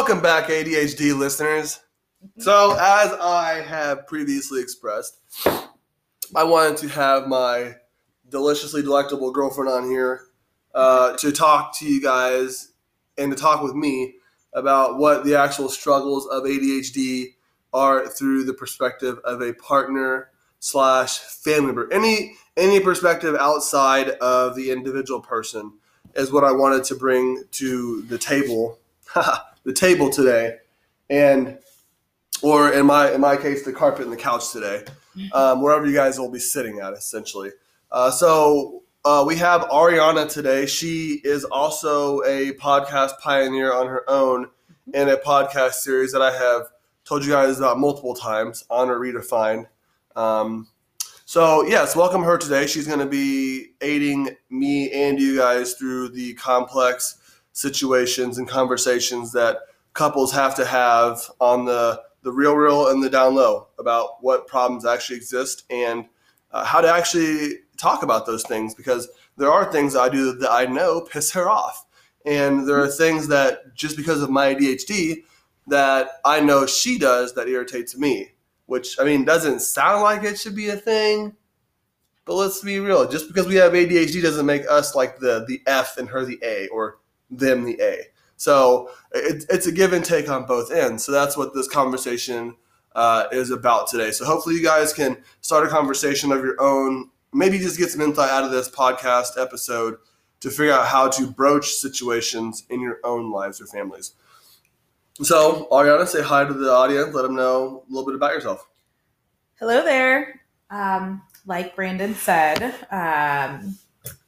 Welcome back, ADHD listeners. So, as I have previously expressed, I wanted to have my deliciously delectable girlfriend on here uh, to talk to you guys and to talk with me about what the actual struggles of ADHD are through the perspective of a partner slash family member. Any any perspective outside of the individual person is what I wanted to bring to the table, the table today, and or in my in my case, the carpet and the couch today, um, wherever you guys will be sitting at, essentially. Uh, so uh, we have Ariana today. She is also a podcast pioneer on her own in a podcast series that I have told you guys about multiple times, on Honor Redefined. Um, so, yes, welcome her today. She's going to be aiding me and you guys through the complex situations and conversations that couples have to have on the, the real, real and the down low about what problems actually exist and uh, how to actually talk about those things because there are things I do that I know piss her off. And there are things that just because of my ADHD that I know she does that irritates me which I mean doesn't sound like it should be a thing. But let's be real. Just because we have ADHD doesn't make us like the the F and her the A or them the A. So it, it's a give and take on both ends. So that's what this conversation uh, is about today. So hopefully you guys can start a conversation of your own. Maybe just get some insight out of this podcast episode to figure out how to broach situations in your own lives or families. So, Ariana, say hi to the audience. Let them know a little bit about yourself. Hello there. Um, like Brandon said, um,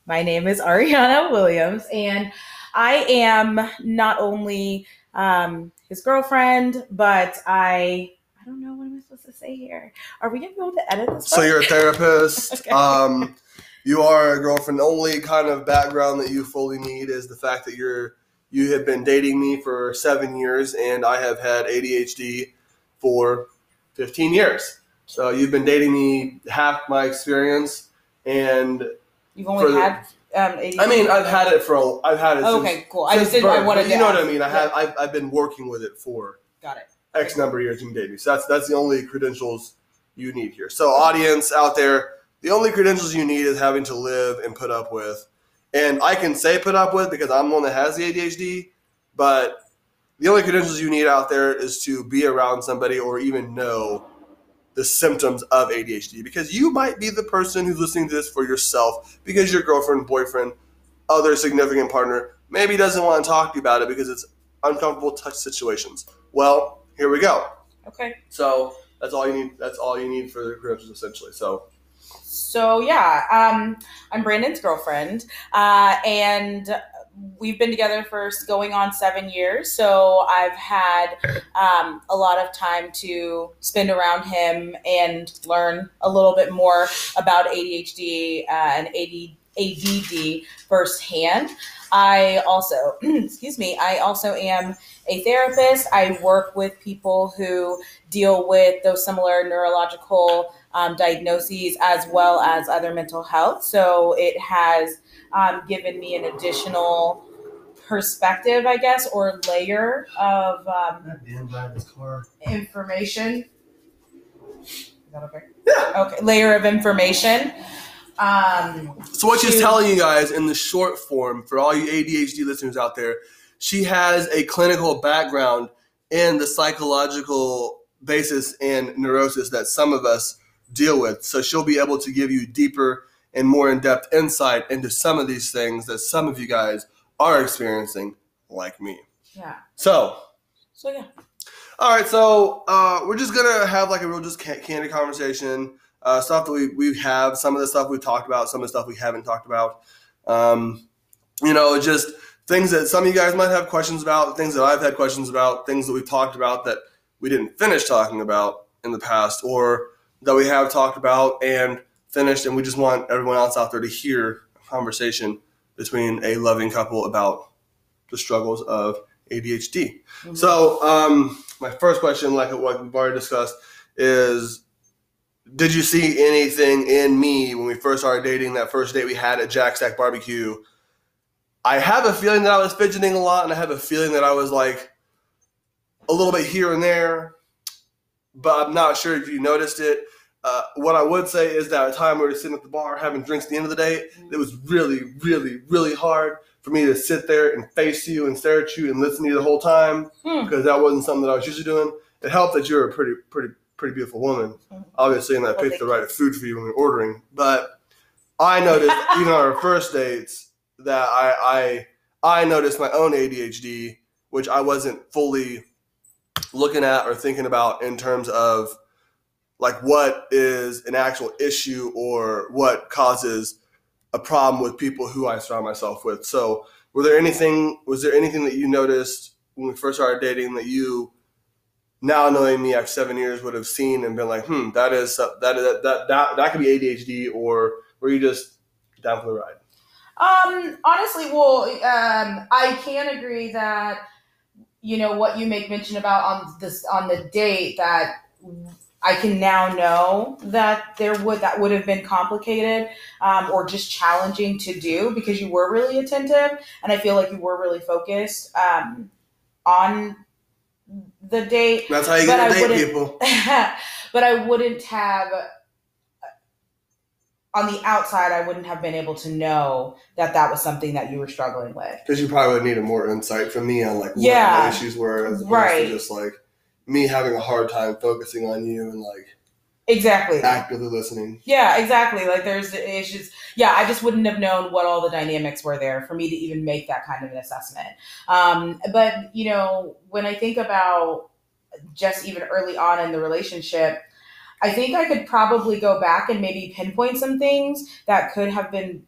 my name is Ariana Williams, and I am not only um, his girlfriend, but I I don't know what am I supposed to say here. Are we gonna be able to edit this? So you're a therapist. okay. Um, you are a girlfriend. The only kind of background that you fully need is the fact that you're you have been dating me for seven years, and I have had ADHD for 15 years. So you've been dating me half my experience, and you've only had um, I mean, I've had it for a, I've had it. Okay, since, cool. I just didn't. I wanted. You know what I mean? I have. I've, I've been working with it for. Got it. X number of years in dating. So that's that's the only credentials you need here. So audience out there, the only credentials you need is having to live and put up with and I can say put up with because I'm the one that has the ADHD, but the only credentials you need out there is to be around somebody or even know the symptoms of ADHD because you might be the person who's listening to this for yourself because your girlfriend, boyfriend, other significant partner maybe doesn't want to talk to you about it because it's uncomfortable touch situations. Well, here we go. Okay. So that's all you need. That's all you need for the credentials essentially. So so yeah, um, I'm Brandon's girlfriend, uh, and we've been together for going on seven years. So I've had um, a lot of time to spend around him and learn a little bit more about ADHD uh, and AD, ADD firsthand. I also, excuse me, I also am a therapist. I work with people who deal with those similar neurological um, diagnoses as well as other mental health. So it has um, given me an additional perspective, I guess, or layer of um, information. Is that okay? Yeah. Okay. Layer of information. Um, so what to, she's telling you guys in the short form for all you ADHD listeners out there, she has a clinical background in the psychological basis and neurosis that some of us deal with. So she'll be able to give you deeper and more in depth insight into some of these things that some of you guys are experiencing, like me. Yeah. So. So yeah. All right, so uh, we're just gonna have like a real just candid conversation. Uh, stuff that we we have, some of the stuff we've talked about, some of the stuff we haven't talked about. Um, you know, just things that some of you guys might have questions about, things that I've had questions about, things that we've talked about that we didn't finish talking about in the past, or that we have talked about and finished, and we just want everyone else out there to hear a conversation between a loving couple about the struggles of ADHD. Mm-hmm. So, um, my first question, like what we've already discussed, is did you see anything in me when we first started dating that first date we had at Jack Stack Barbecue? I have a feeling that I was fidgeting a lot, and I have a feeling that I was like a little bit here and there, but I'm not sure if you noticed it. Uh, what I would say is that at a time we were sitting at the bar having drinks at the end of the day, it was really, really, really hard for me to sit there and face you and stare at you and listen to you the whole time Hmm. because that wasn't something that I was usually doing. It helped that you're a pretty, pretty, pretty beautiful woman, obviously, and I picked the right food for you when we were ordering. But I noticed, even on our first dates, that I, I, I noticed my own ADHD, which I wasn't fully looking at or thinking about in terms of like what is an actual issue or what causes a problem with people who I surround myself with. So, were there anything? Was there anything that you noticed when we first started dating that you, now knowing me after seven years, would have seen and been like, "Hmm, that is that that that that, that could be ADHD," or were you just down for the ride? Um, honestly, well, um, I can agree that you know what you make mention about on this on the date that I can now know that there would that would have been complicated um, or just challenging to do because you were really attentive and I feel like you were really focused um, on the date. That's how you get to I date people. but I wouldn't have on the outside. I wouldn't have been able to know that that was something that you were struggling with. Because you probably would need a more insight from me on like what Yeah. my issues were, as opposed Right. to just like me having a hard time focusing on you and like Exactly. actively listening. Yeah, exactly. Like there's issues. Yeah, I just wouldn't have known what all the dynamics were there for me to even make that kind of an assessment. Um, but you know, when I think about just even early on in the relationship, I think I could probably go back and maybe pinpoint some things that could have been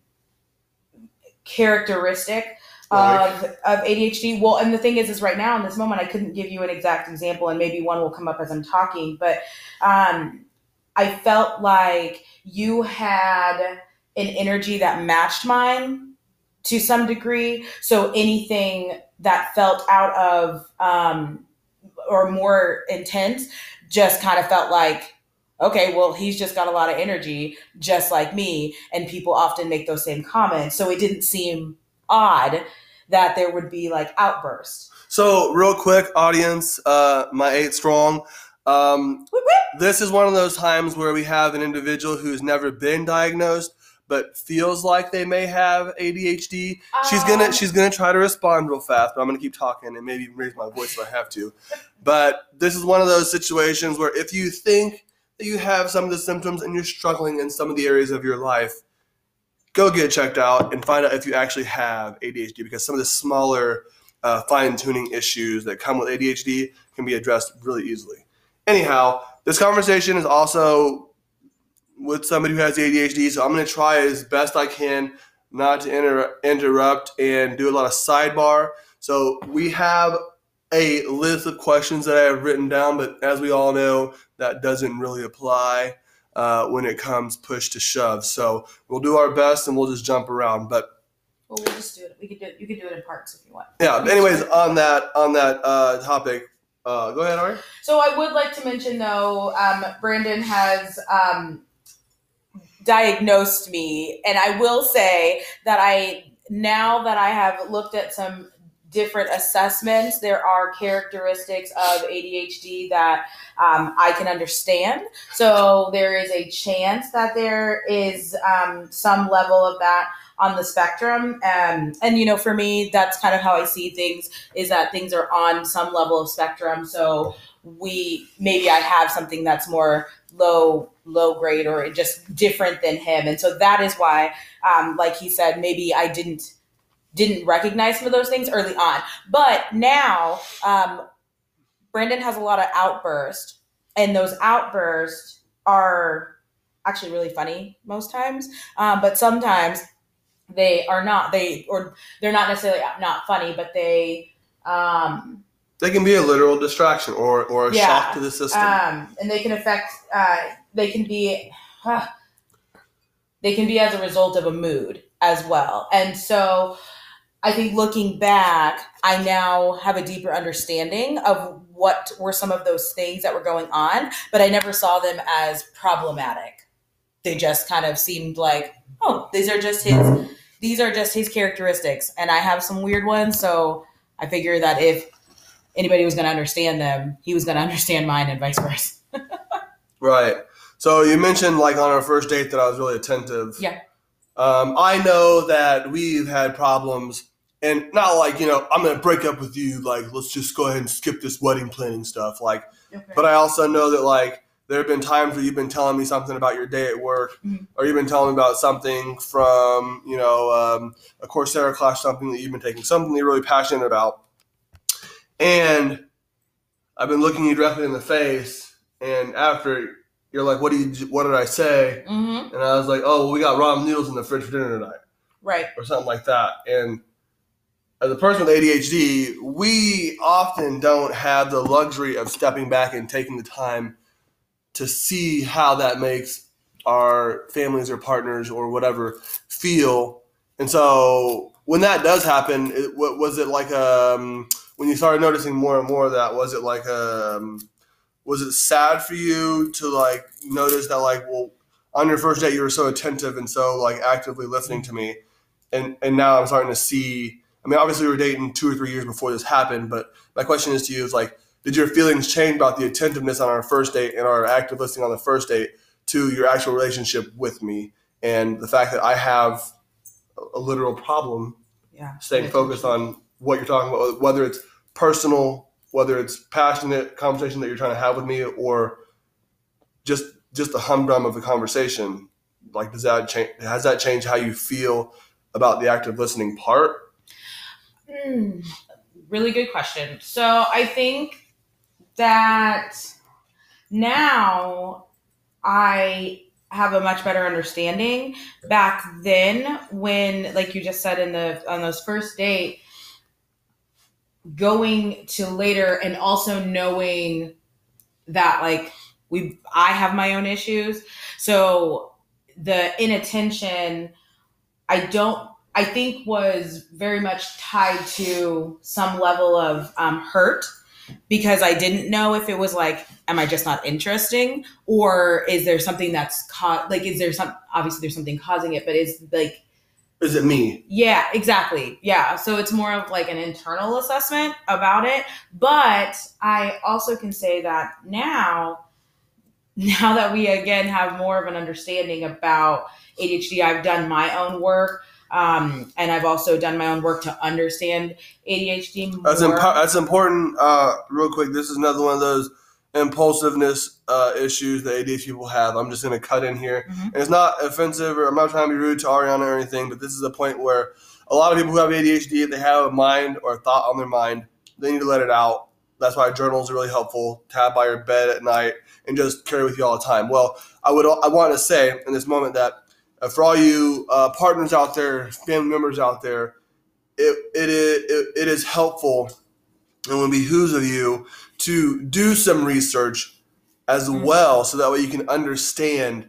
characteristic of, of ADHD. Well, and the thing is, is right now in this moment, I couldn't give you an exact example, and maybe one will come up as I'm talking. But um, I felt like you had an energy that matched mine to some degree. So anything that felt out of um, or more intense just kind of felt like okay, well, he's just got a lot of energy, just like me. And people often make those same comments. So it didn't seem odd that there would be like outbursts. So, real quick, audience, uh, my eight strong. Um, Whip, this is one of those times where we have an individual who's never been diagnosed but feels like they may have ADHD. She's gonna Um, she's gonna try to respond real fast, but I'm gonna keep talking and maybe raise my voice if I have to. But this is one of those situations where if you think that you have some of the symptoms and you're struggling in some of the areas of your life, go get checked out and find out if you actually have ADHD because some of the smaller uh, fine tuning issues that come with ADHD can be addressed really easily. Anyhow, this conversation is also with somebody who has ADHD, so I'm going to try as best I can not to inter- interrupt and do a lot of sidebar. So we have a list of questions that I have written down, but as we all know, that doesn't really apply uh, when it comes push to shove. So we'll do our best and we'll just jump around. But Well, we'll just do it. We could do it. You could do it in parts if you want. yeah, anyways, on that on that uh, topic, uh, go ahead, Ari. So I would like to mention though, um, Brandon has um, diagnosed me, and I will say that I now that I have looked at some different assessments, there are characteristics of ADHD that um, I can understand. So there is a chance that there is um, some level of that on the spectrum. Um, and you know, for me, that's kind of how I see things is that things are on some level of spectrum. So we maybe I have something that's more low low grade or just different than him, and so that is why, um, like he said, maybe I didn't didn't recognize some of those things early on, but now um, Brandon has a lot of outbursts, and those outbursts are actually really funny most times, um, but sometimes they are not they or they're not necessarily not funny, but they um, They can be a literal distraction or or a Yeah. shock to the system. um, and they can affect uh, they can be they can be as a result of a mood as well and so i think looking back i now have a deeper understanding of what were some of those things that were going on but i never saw them as problematic they just kind of seemed like oh these are just his these are just his characteristics and i have some weird ones so i figure that if anybody was going to understand them, he was going to understand mine and vice versa. Right. So you mentioned like on our first date that I was really attentive. Yeah. Um, I know that we've had problems, and not like you know I'm gonna break up with you. Like let's just go ahead and skip this wedding planning stuff. Like, but I also know that like there have been times where you've been telling me something about your day at work, Mhm. or you've been telling me about something from you know um, a Coursera class, something that you've been taking, something you're really passionate about, and I've been looking you directly in the face, and after you're like, "What do you? What did I say?" hmm And I was like, "Oh, well, we got ramen noodles in the fridge for dinner tonight." Right. or something like that. And as a person with ADHD, we often don't have the luxury of stepping back and taking the time to see how that makes our families or partners or whatever feel. And so when that does happen, it, was it like? Um, when you started noticing more and more of that, was it like um, was it sad for you to like notice that like well on your first date you were so attentive and so like actively listening to me and and now I'm starting to see. I mean, obviously we were dating two or three years before this happened, but my question is to you: is like, did your feelings change about the attentiveness on our first date and our active listening on the first date to your actual relationship with me and the fact that I have a, literal problem Yeah. staying focused on what you're talking about, whether it's personal, whether it's passionate conversation that you're trying to have with me, or just just the humdrum of the conversation. Like, does that change? Has that changed how you feel about the active listening part? Hmm. really good question. So I think that now I have a much better understanding. Back then, when like you just said in the on those first date, going to later and also knowing that like we I have my own issues. So the inattention I don't I think was very much tied to some level of um, hurt because I didn't know if it was like, am I just not interesting, or is there something that's ca- like, is there some obviously there's something causing it, but is like, Is it me? yeah, exactly, yeah. So it's more of like an internal assessment about it, but I also can say that now, now that we again have more of an understanding about ADHD, I've done my own work. Um, and I've also done my own work to understand ADHD more. That's impo- that's important. Uh, real quick, this is another one of those impulsiveness uh, issues that ADHD people have. I'm just going to cut in here, Mhm. and it's not offensive, or I'm not trying to be rude to Ariana or anything, but this is a point where a lot of people who have ADHD, if they have a mind or a thought on their mind, they need to let it out. That's why journals are really helpful to have by your bed at night and just carry with you all the time. Well, I would I want to say in this moment that for all you uh, partners out there, family members out there, it, it, is, it, it is helpful and would behooves of you to do some research as Mhm. well so that way you can understand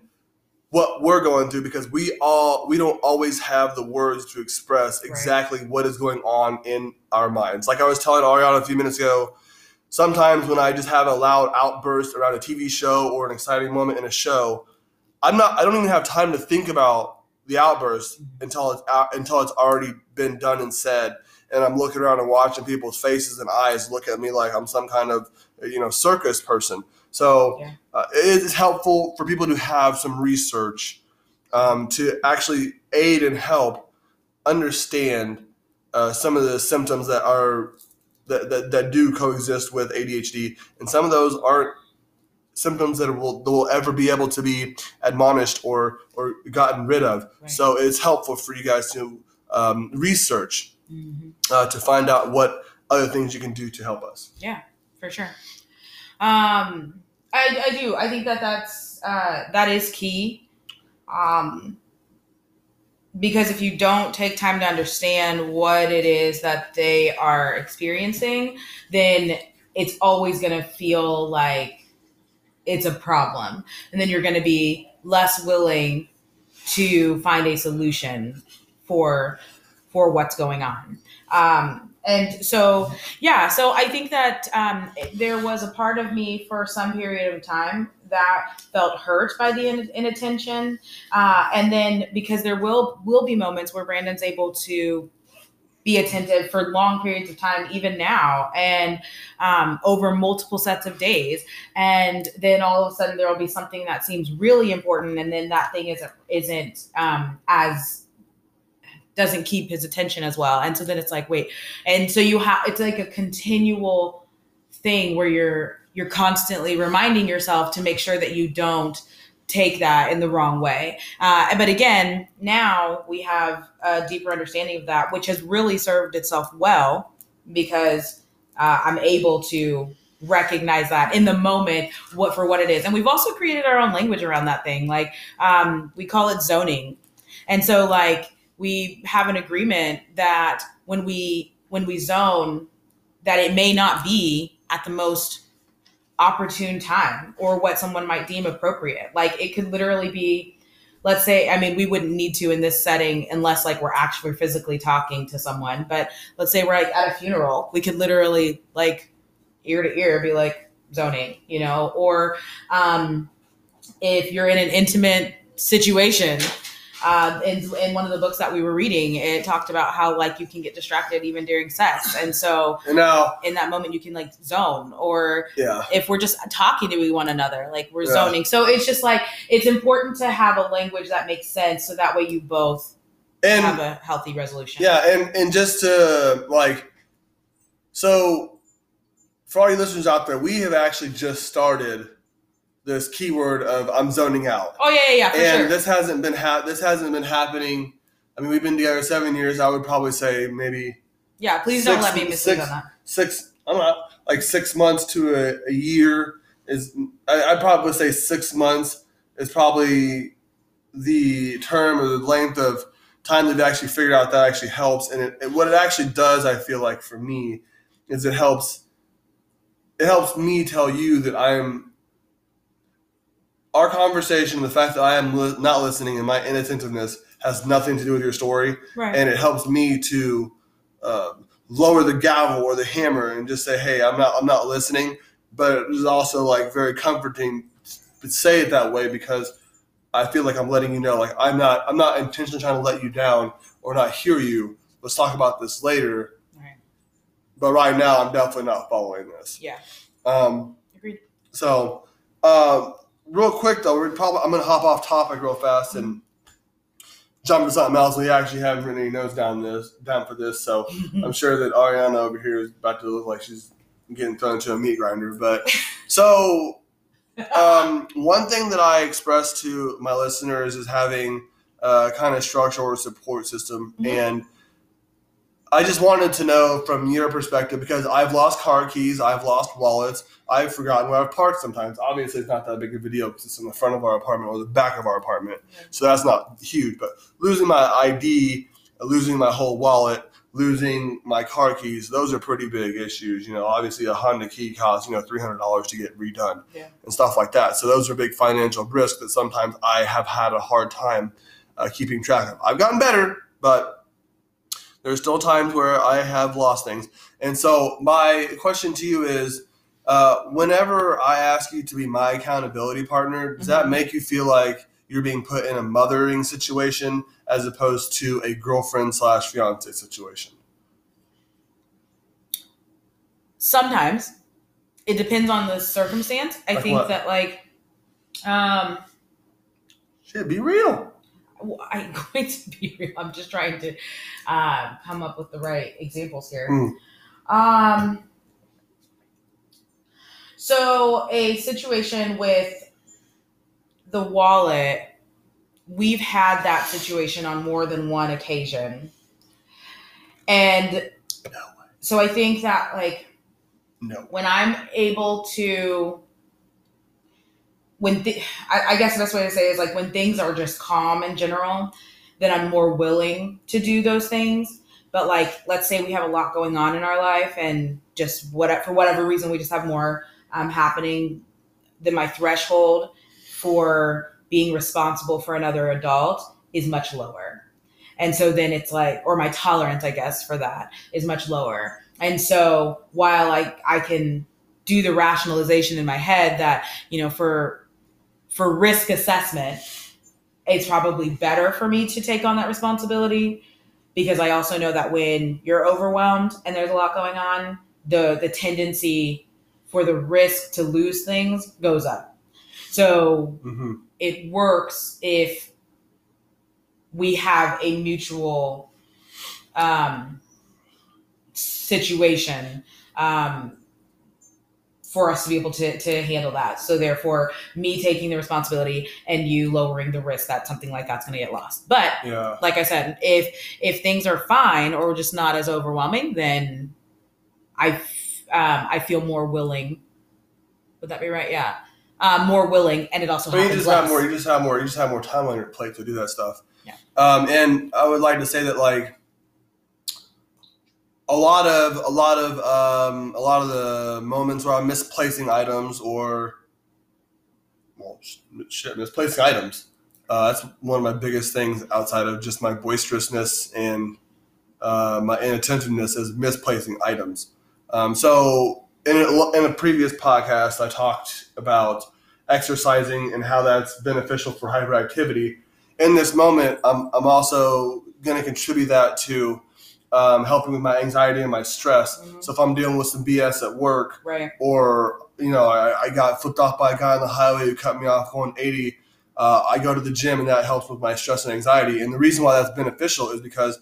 what we're going through because we all we don't always have the words to express Right. exactly what is going on in our minds like i was telling ariana a few minutes ago sometimes when i just have a loud outburst around a tv show or an exciting moment in a show i'm not i don't even have time to think about the outburst until it's out, until it's already been done and said. And i'm looking around and watching people's faces and eyes look at me like i'm some kind of you know circus person. So Yeah. uh, it is helpful for people to have some research um, to actually aid and help understand uh, some of the symptoms that are that, that, that do coexist with ADHD, and some of those aren't symptoms that will that will ever be able to be admonished or or gotten rid of. Right. So it's helpful for you guys to um, research Mhm. uh, to find out what other things you can do to help us. Yeah, for sure. Um, I, I do. I think that that's uh, that is key. Um, because if you don't take time to understand what it is that they are experiencing, then it's always going to feel like it's a problem, and then you're going to be less willing to find a solution for for what's going on. Um, and so yeah so i think that um, there was a part of me for some period of time that felt hurt by the in- inattention uh, and then because there will will be moments where brandon's able to be attentive for long periods of time, even now, and um, over multiple sets of days. And then all of a sudden, there will be something that seems really important, and then that thing isn't isn't um, as doesn't keep his attention as well. And so then it's like, wait, and so you have it's like a continual thing where you're you're constantly reminding yourself to make sure that you don't take that in the wrong way. Uh, but again, now we have a deeper understanding of that, which has really served itself well because uh, I'm able to recognize that in the moment what for what it is. And we've also created our own language around that thing. Like um, we call it zoning. And so like we have an agreement that when we when we zone that it may not be at the most opportune time or what someone might deem appropriate. Like it could literally be, let's say, I mean, we wouldn't need to in this setting unless like we're actually physically talking to someone. But let's say we're like at a funeral, we could literally like ear to ear be like zoning, you know, or um, if you're in an intimate situation um, in, in one of the books that we were reading, it talked about how like you can get distracted even during sex, and so now in that moment you can like zone, or yeah, if we're just talking to one another, like we're Yeah. zoning. So it's just like it's important to have a language that makes sense, so that way you both and, have a healthy resolution. yeah, and and just to like, so for all you listeners out there, we have actually just started this keyword of I'm zoning out. Oh yeah, yeah, yeah, and sure. this hasn't been ha- this hasn't been happening. I mean, we've been together seven years. I would probably say maybe yeah, please don't let me mislead six- on that. six. I don't know, like six months to a, a year is. I, I'd probably say six months is probably the term or the length of time that actually figured out that actually helps. And it, it, what it actually does, I feel like for me, is it helps. It helps me tell you that I'm. Our conversation, the fact that I am li- not listening and my inattentiveness has nothing to do with your story Right. and it helps me to uh, lower the gavel or the hammer and just say, "Hey, I'm not, I'm not listening." But it was also like very comforting to say it that way because I feel like I'm letting you know, like I'm not, I'm not intentionally trying to let you down or not hear you. Let's talk about this later. Right. But right now, I'm definitely not following this. Yeah. Um, Agreed. so, uh, real quick though, we're probably I'm gonna hop off topic real fast and jump to something else. We actually haven't written any notes down this down for this, so I'm sure that Ariana over here is about to look like she's getting thrown into a meat grinder. But so um, one thing that I express to my listeners is having a kind of structure or support system, Mhm. and I just wanted to know from your perspective because I've lost car keys, I've lost wallets, I've forgotten where I've parked sometimes. Obviously, it's not that big of a deal because it's in the front of our apartment or the back of our apartment, so that's not huge. But losing my ID, losing my whole wallet, losing my car keys, those are pretty big issues. You know, obviously a Honda key costs, you know, $300 to get redone Yeah. and stuff like that. So those are big financial risks that sometimes I have had a hard time uh, keeping track of. I've gotten better, but there's still times where I have lost things. And so my question to you is, uh, whenever I ask you to be my accountability partner, does that Mhm. make you feel like you're being put in a mothering situation as opposed to a girlfriend slash fiance situation? Sometimes it depends on the circumstance. I Like think what? that like um Shit, be real. I'm going to be real. I'm just trying to uh, come up with the right examples here. Mm. Um, so a situation with the wallet, we've had that situation on more than one occasion, and so I think that like No. when I'm able to when th- I, I guess the best way to say is like when things are just calm in general, then I'm more willing to do those things. But like, let's say we have a lot going on in our life, and just what for whatever reason we just have more um, happening than my threshold for being responsible for another adult is much lower. And so then it's like, or my tolerance, I guess, for that is much lower. And so while I, I can do the rationalization in my head that, you know, for for risk assessment, it's probably better for me to take on that responsibility. because I also know that when you're overwhelmed and there's a lot going on, the the tendency for the risk to lose things goes up. So hmm it works if we have a mutual um, situation um, for us to be able to, to handle that. So therefore, me taking the responsibility and you lowering the risk that something like that's going to get lost. But Yeah. like I said, if if things are fine or just not as overwhelming, then I f- um, I feel more willing. Would that be right? Yeah, um, more willing, and it also But you just have more. You just have more. You just have more time on your plate to do that stuff. Yeah. Um, and I would like to say that like a lot of a lot of um, a lot of the moments where I'm misplacing items or well shit misplacing items. Uh, that's one of my biggest things outside of just my boisterousness and uh, my inattentiveness is misplacing items. Um, so in a, in a previous podcast, I talked about exercising and how that's beneficial for hyperactivity. In this moment, I'm, I'm also going to contribute that to um, helping with my anxiety and my stress. Mhm. So if I'm dealing with some BS at work, right. or you know, I, I got flipped off by a guy on the highway who cut me off going 80. Uh, I go to the gym and that helps with my stress and anxiety. And the reason why that's beneficial is because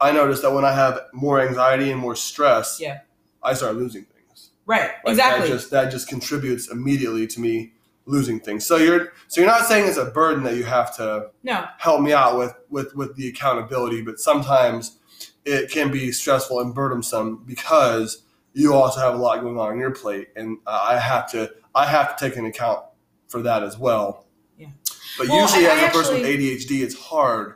I noticed that when I have more anxiety and more stress, Yeah. I start losing things. Right. Like, exactly. That just that just contributes immediately to me losing things. So you're so you're not saying it's a burden that you have to no. help me out with with with the accountability, but sometimes it can be stressful and burdensome because you also have a lot going on on your plate, and I have to I have to take an account for that as well. Yeah. But Well, usually, I- as I a person with ADHD, it's hard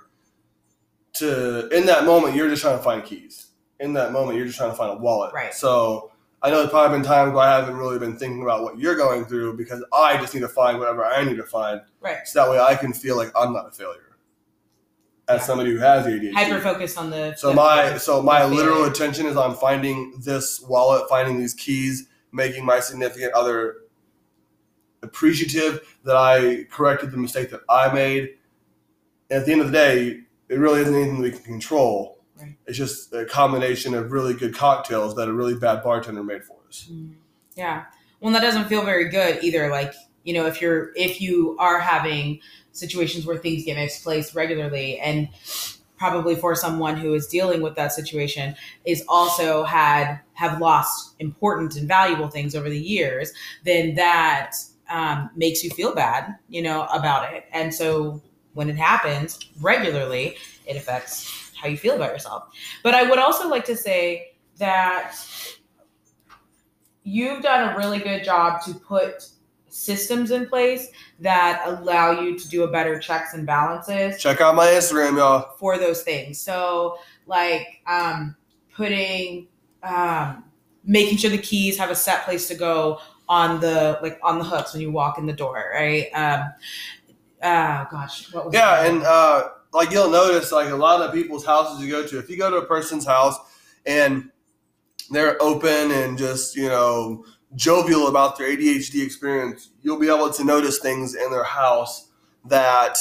to in that moment. You're just trying to find keys. In that moment, you're just trying to find a wallet. Right. So. I know there's probably been times where I haven't really been thinking about what you're going through because I just need to find whatever I need to find Right. so that way I can feel like I'm not a failure as Yeah. somebody who has ADHD. Hyper focused on the. so the- my so my literal attention is on finding this wallet, finding these keys, making my significant other appreciative that I corrected the mistake that I made. And at the end of the day, it really isn't anything we can control. Right. It's just a combination of really good cocktails that a really bad bartender made for us. Mm, Yeah. Well, that doesn't feel very good either. Like, you know, if you're if you are having situations where things get misplaced regularly and probably for someone who is dealing with that situation is also had have lost important and valuable things over the years, then that um, makes you feel bad, you know, about it. And so when it happens regularly, it affects how you feel about yourself. But I would also like to say that you've done a really good job to put systems in place that allow you to do a better checks and balances Check out my Instagram, y'all. for those things. So like um putting um making sure the keys have a set place to go on the like on the hooks when you walk in the door, right? Um uh gosh, what was Yeah, that? and uh, like you'll notice, like a lot of people's houses you go to, if you go to a person's house and they're open and just you know jovial about their ADHD experience, you'll be able to notice things in their house that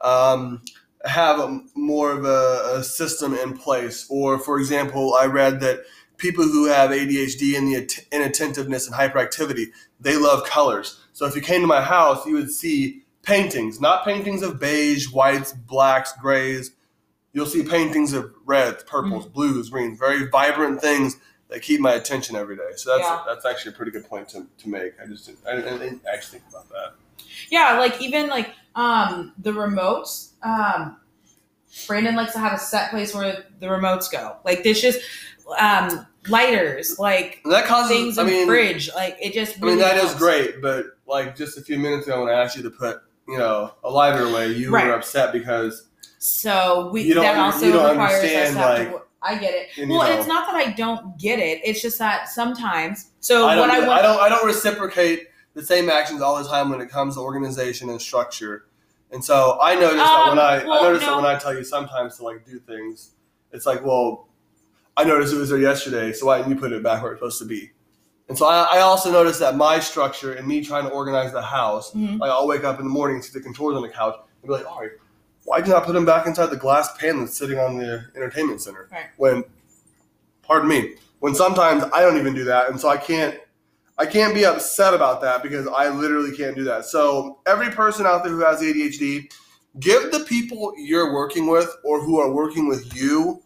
um, have a, more of a, a system in place. Or, for example, I read that people who have ADHD and the inattentiveness and hyperactivity, they love colors. So if you came to my house, you would see paintings, not paintings of beige, whites, blacks, grays. You'll see paintings of reds, purples, blues, greens, very vibrant things that keep my attention every day. So that's Yeah. that's actually a pretty good point to, to make. I just didn't, I, didn't, actually think about that. Yeah, like even like um the remotes. Um Brandon likes to have a set place where the remotes go. Like there's just um lighters, like And that causes. things in I mean, fridge. Like it just I mean really that is helps. great, but like just a few minutes ago when I asked you to put you know a lighter away, you Right. were upset because So we You don't- that also you don't requires us to like- to I get it. and, well, know, it's not that I don't get it. It's just that sometimes. So I don't, what I want. I don't I don't reciprocate the same actions all the time when it comes to organization and structure. And so I noticed that when Um, I, well, I noticed no. that when I tell you sometimes to like do things, it's like, well, I noticed it was there yesterday, so why didn't you put it back where it's supposed to be? And so I, I also noticed that my structure and me trying to organize the house, Mhm. like I'll wake up in the morning, see the controls on the couch, and be like, all right, why do you not put them back inside the glass pan that's sitting on the entertainment center? Right. When, pardon me, when sometimes I don't even do that, and so I can't, I can't be upset about that because I literally can't do that. So every person out there who has ADHD, give the people you're working with or who are working with you,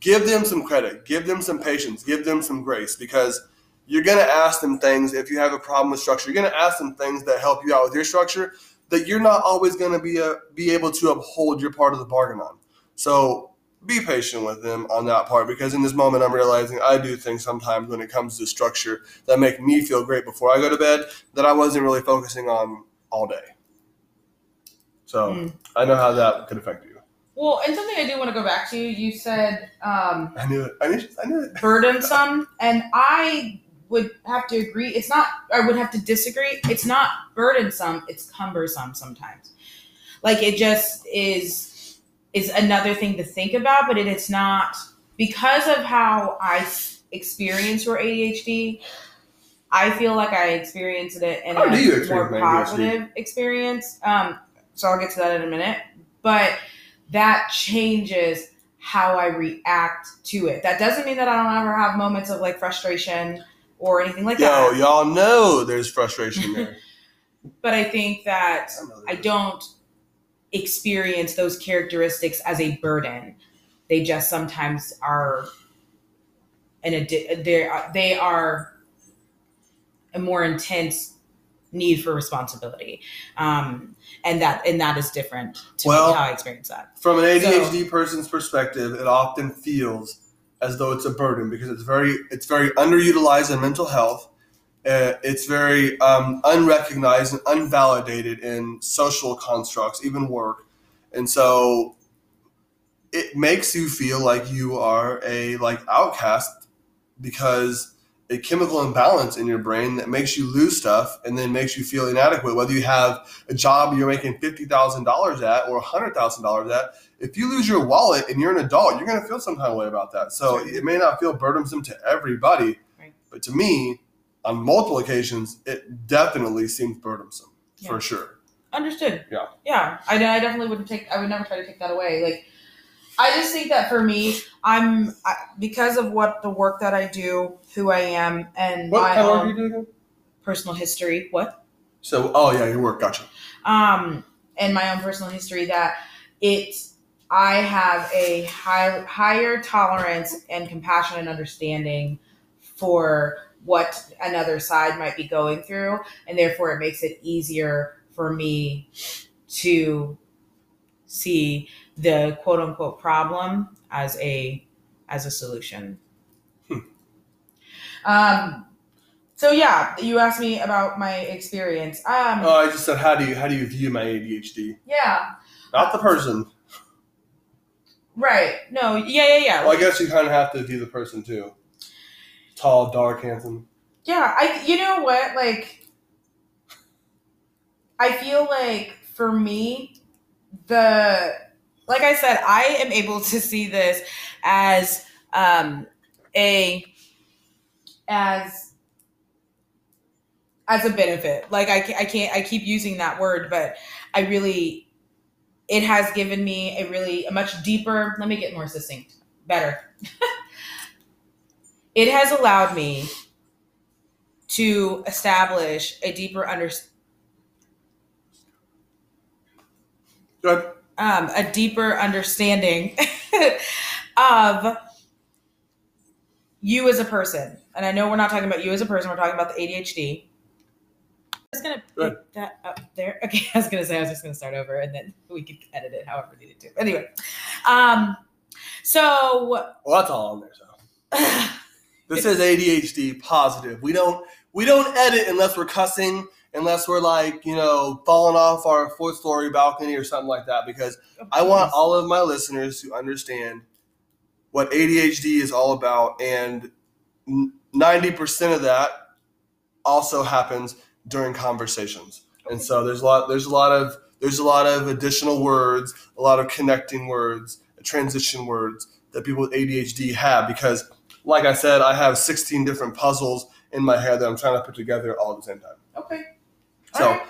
give them some credit, give them some patience, give them some grace because you're going to ask them things if you have a problem with structure. You're going to ask them things that help you out with your structure that you're not always going to be a, be able to uphold your part of the bargain on. So be patient with them on that part because in this moment I'm realizing I do things sometimes when it comes to structure that make me feel great before I go to bed that I wasn't really focusing on all day. So Mm. I know how that could affect you. Well, and something I do want to go back to, you said um, I knew it. I knew. I knew it. burdensome, and I would have to agree. It's not. I would have to disagree. It's not burdensome. It's cumbersome sometimes. Like it just is is another thing to think about, but it, it is not because of how I experience your ADHD. I feel like I experienced it in How do a more my ADHD? positive experience. Um, so I'll get to that in a minute, but that changes how I react to it. That doesn't mean that I don't ever have moments of like frustration or anything like Yo, that. y'all know there's frustration there. But I think that I I don't experience those characteristics as a burden. They just sometimes are an addi- they are they are a more intense need for responsibility, um, and that and that is different to Well- how I experience that. From an ADHD person's perspective, it often feels as though it's a burden because it's very it's very underutilized in mental health. Uh, it's very um, unrecognized and unvalidated in social constructs, even work, and so it makes you feel like you are a like outcast because a chemical imbalance in your brain that makes you lose stuff and then makes you feel inadequate. Whether you have a job you're making fifty thousand dollars at or hundred thousand dollars at, if you lose your wallet and you're an adult, you're going to feel some kind of way about that. So it may not feel burdensome to everybody, Right. but to me, on multiple occasions, it definitely seems burdensome Yeah. for sure. Understood. Yeah. Yeah. I, I definitely wouldn't take. I would never try to take that away. Like, I just think that for me, I'm I, because of what the work that I do, who I am, and What my kind of work own are you doing? again? personal history. What? So, oh yeah, your work. Gotcha. um, and my own personal history that it I have a high, higher tolerance and compassion and understanding for what another side might be going through, and therefore it makes it easier for me to see the quote unquote problem as a as a solution. Hmm. Um, so yeah, you asked me about my experience. Um, Oh, I just said, how do you how do you view my ADHD? yeah, Not the person. right. No, yeah, yeah, yeah. Well, I guess you kind of have to view the person too. Tall, dark, handsome. Yeah, I you know what? Like I feel like for me the like I said, I am able to see this as um a as as a benefit. Like I, I can't I keep using that word, but I really it has given me a really a much deeper, let me get more succinct. Better. it has allowed me to establish a deeper understanding. Good. Um, a deeper understanding of you as a person. And I know we're not talking about you as a person. We're talking about the ADHD. I was gonna Go pick that up there. Okay, I was gonna say I was just gonna start over, and then we could edit it however we needed to. Anyway, um, so Well, that's all on there. So this is ADHD positive. We don't we don't edit unless we're cussing, unless we're like you know falling off our fourth story balcony or something like that. Because I want all of my listeners to understand what ADHD is all about, and ninety percent of that also happens during conversations. And so there's a lot there's a lot of there's a lot of additional words, a lot of connecting words, transition words that people with ADHD have because like I said, I have 16 different puzzles in my head that I'm trying to put together all at the same time. Okay. So,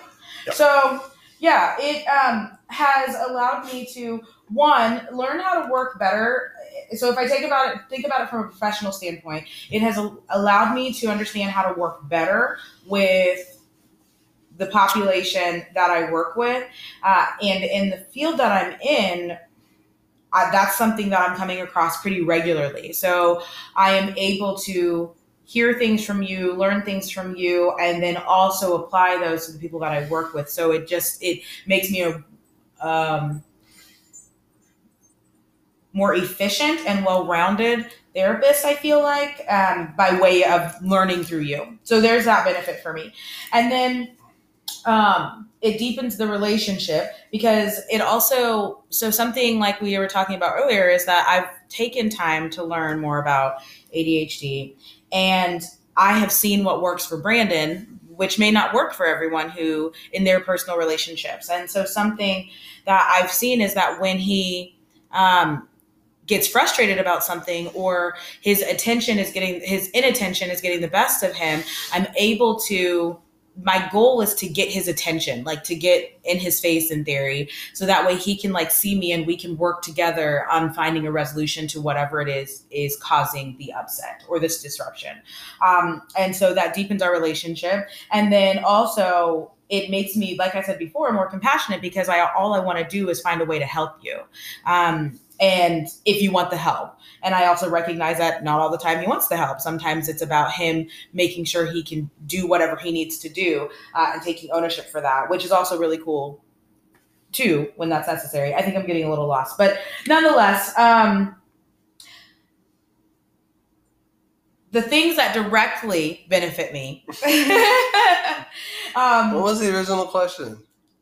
yeah. So yeah, it um has allowed me to one learn how to work better. So if i take about it think about it from a professional standpoint it has allowed me to understand how to work better with the population that i work with uh, and in the field that i'm in I, that's something that i'm coming across pretty regularly. So i am able to hear things from you learn things from you and then also apply those to the people that i work with. So it just it makes me a um, more efficient and well-rounded therapist i feel like um, by way of learning through you. So there's that benefit for me. And then um, it deepens the relationship because it also so something like we were talking about earlier is that i've taken time to learn more about adhd and i have seen what works for brandon which may not work for everyone who in their personal relationships. And so something that i've seen is that when he um, gets frustrated about something or his attention is getting his inattention is getting the best of him i'm able to my goal is to get his attention like to get in his face in theory so that way he can like see me and we can work together on finding a resolution to whatever it is is causing the upset or this disruption. Um, and so that deepens our relationship. And then also it makes me like i said before more compassionate because i all i want to do is find a way to help you. Um, and if you want the help. And i also recognize that not all the time he wants the help. Sometimes it's about him making sure he can do whatever he needs to do uh, and taking ownership for that which is also really cool too when that's necessary. I think i'm getting a little lost but nonetheless um, the things that directly benefit me um, What was the original question?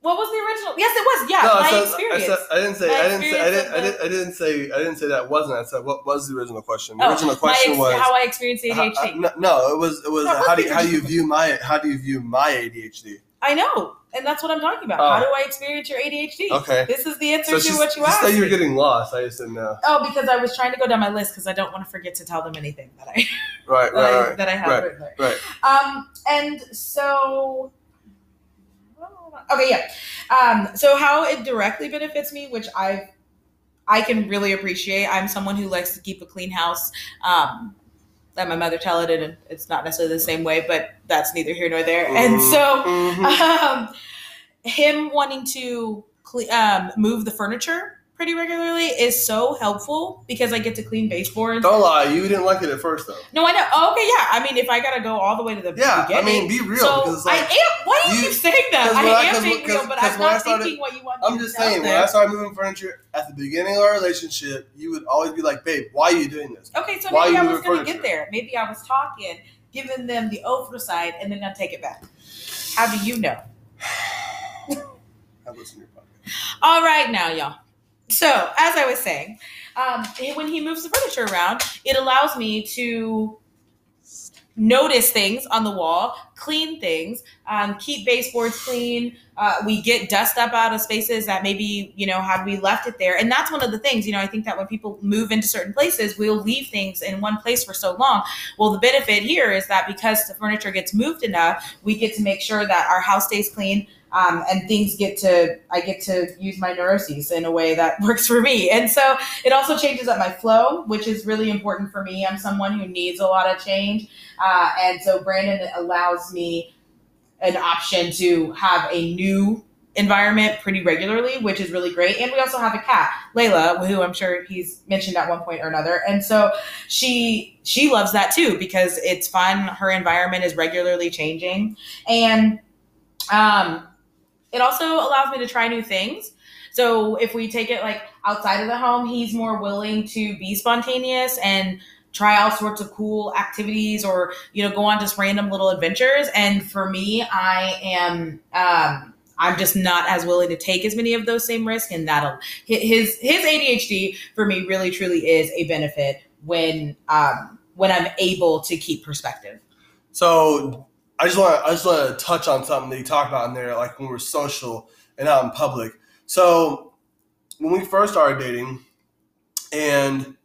What was the original yes it was yeah No, my I experience I, said, I didn't say. My I didn't say. I didn't. of I didn't. I didn't say. I didn't say that wasn't. I said what was the original question? The Oh, original question ex- was how i experienced adhd uh, no, no, it was. It was. No, how do you, how do you view my How do you view my ADHD? I know, and that's what I'm talking about. Oh. How do I experience your ADHD? Okay. This is the answer So to just, what you just asked. say you were getting lost. I just didn't know. oh, because I was trying to go down my list because I don't want to forget to tell them anything that I Right. that, I, Right. Right. that I have right. Right. Um, and so, okay, yeah. Um, so how it directly benefits me, which I I can really appreciate. I'm someone who likes to keep a clean house. Um, let my mother tell it, and it's not necessarily the same way, but that's neither here nor there. And so, Mhm. um, him wanting to cle- um, move the furniture pretty regularly is so helpful because I get to clean baseboards. Don't lie. You didn't like it at first, though. No, I know. Oh, okay, yeah. I mean, if I gotta go all the way to the Yeah. I mean, be real so because it's like I am. Why do you you- keep saying that? I I- am 'cause being real, but I'm I not started- thinking what you want. I'm just saying, when. I started moving furniture at the beginning of our relationship, you would always be like, "Babe, why are you doing this?" Okay, so Why maybe I was gonna furniture? get there. Maybe I was talking, giving them the oversight, and then I'll take it back. How do you know? I listen to your podcast. All right, now, y'all. So, as I was saying, um, when he moves the furniture around, it allows me to notice things on the wall, clean things, um, keep baseboards clean. Uh, we get dust up out of spaces that maybe, you know, had we left it there. And that's one of the things, you know, I think that when people move into certain places, we'll leave things in one place for so long. Well, the benefit here is that because the furniture gets moved enough, we get to make sure that our house stays clean, um, and things get to i get to use my neuroses in a way that works for me. And so it also changes up my flow which is really important for me. I'm someone who needs a lot of change. Uh, and so brandon allows me an option to have a new environment pretty regularly which is really great. And we also have a cat layla who i'm sure he's mentioned at one point or another. And so she she loves that too because it's fun. Her environment is regularly changing. And um it also allows me to try new things. So if we take it like outside of the home, he's more willing to be spontaneous and try all sorts of cool activities or you know go on just random little adventures. And for me i am um i'm just not as willing to take as many of those same risks. And that'll his his adhd for me really truly is a benefit when um when i'm able to keep perspective. So I just want to I just want to touch on something that you talked about in there, like when we're social and out in public. So when we first started dating, and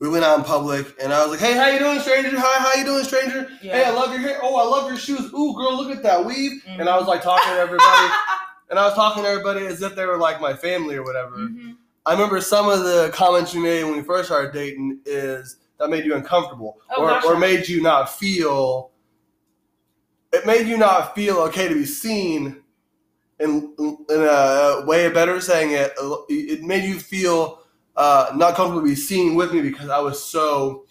we went out in public, and I was like, "Hey, how you doing, stranger? Hi, how you doing, stranger? Hey, I love your hair. Oh, I love your shoes. Ooh, girl, look at that weave." And I was like talking to everybody, and I was talking to everybody as if they were like my family or whatever. Mhm. I remember some of the comments you made when we first started dating is that made you uncomfortable Oh, or, or made you not feel it made you not feel okay to be seen in in a way better saying it it made you feel uh, not comfortable to be seen with me because I was so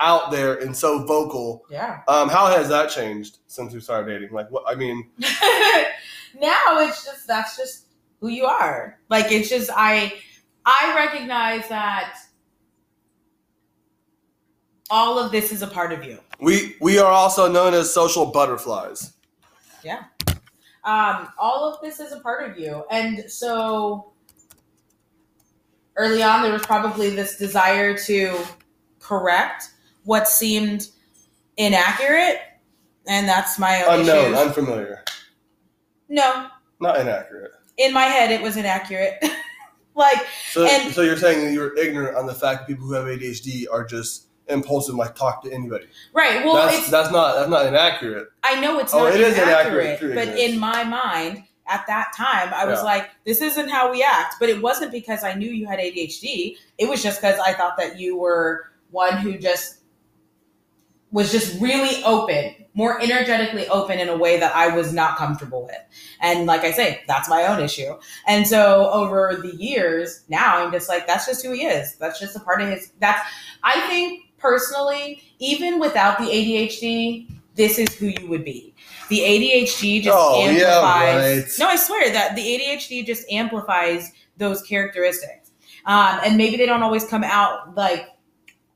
out there and so vocal. Yeah. Um, how has that changed since we started dating? Like what I mean, now it's just that's just who you are. Like it's just I I recognize that all of this is a part of you. we we are also known as social butterflies. Yeah. Um, all of this is a part of you. And so early on there was probably this desire to correct what seemed inaccurate. And that's my own Unknown, unfamiliar, no. not inaccurate. In my head it was inaccurate. like So, And- so you're saying that you're ignorant on the fact that people who have ADHD are just impulsive, like talk to anybody. right, well that's it's that's not that's not inaccurate. I know it's Oh, not it is inaccurate, inaccurate but in my mind at that time, I was Yeah. like, "This isn't how we act." But it wasn't because I knew you had ADHD. It was just because I thought that you were one who just was just really open, more energetically open in a way that I was not comfortable with. And like I say, that's my own issue. And so over the years, now I'm just like, that's just who he is. That's just a part of his. That's I think personally, even without the ADHD, this is who you would be. The ADHD just Oh, yeah, amplifies. right. No, I swear that the ADHD just amplifies those characteristics. Um, and maybe they don't always come out like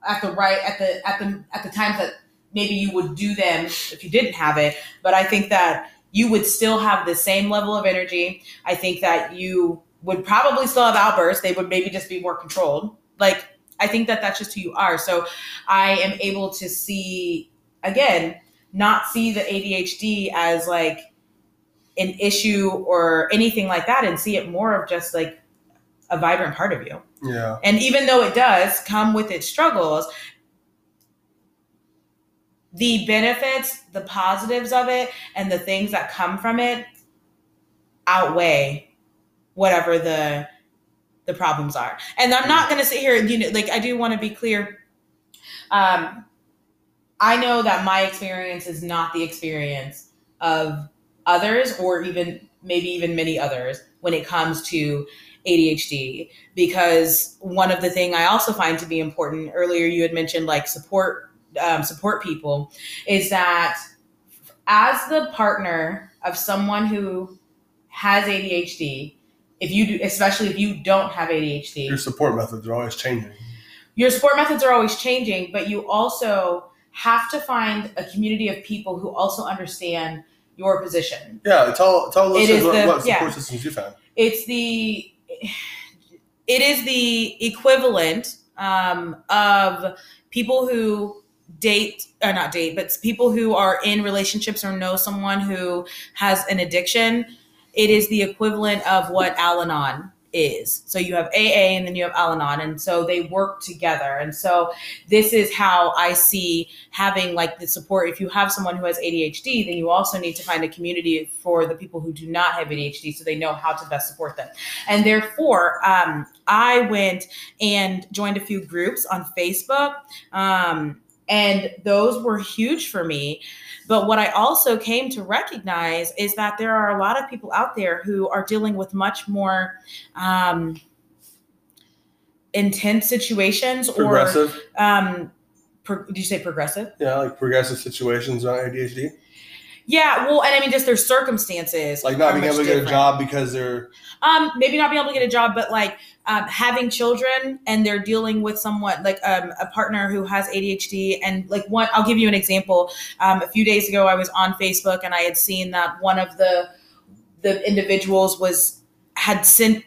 at the right at the at the at the times that maybe you would do them if you didn't have it. But I think that you would still have the same level of energy. I think that you would probably still have outbursts. They would maybe just be more controlled. Like I think that that's just who you are. So I am able to see again, not see the ADHD as like an issue or anything like that, and see it more of just like a vibrant part of you. Yeah. And even though it does come with its struggles, the benefits, the positives of it, and the things that come from it outweigh whatever the the problems are. And I'm not going to sit here, you know, like I do want to be clear. Um, I know that my experience is not the experience of others, or even maybe even many others, when it comes to ADHD because one of the thing I also find to be important earlier you had mentioned like support um, support people is that as the partner of someone who has ADHD if you do especially if you don't have ADHD Your support methods are always changing. your support methods are always changing but you also have to find a community of people who also understand your position Yeah. Tell tell listeners what, the- what support yeah. systems you found. it's the it is the equivalent um, of people who date or not date but people who are in relationships or know someone who has an addiction it is the equivalent of what al-anon is. So you have aa and then you have al-anon and so they work together. And so this is how i see having like the support. If you have someone who has adhd then you also need to find a community for the people who do not have adhd so they know how to best support them. And therefore um, i went and joined a few groups on facebook um, and those were huge for me but what i also came to recognize is that there are a lot of people out there who are dealing with much more um, intense situations Progressive. or um, pro- did you say progressive yeah, like progressive situations on ADHD. Yeah well and i mean just their circumstances Like not being able to get a job because they're um maybe not being able to get a job but like um, having children and they're dealing with someone like um, a partner who has adhd and like one i'll give you an example. Um, a few days ago i was on facebook and i had seen that one of the the individuals was had sent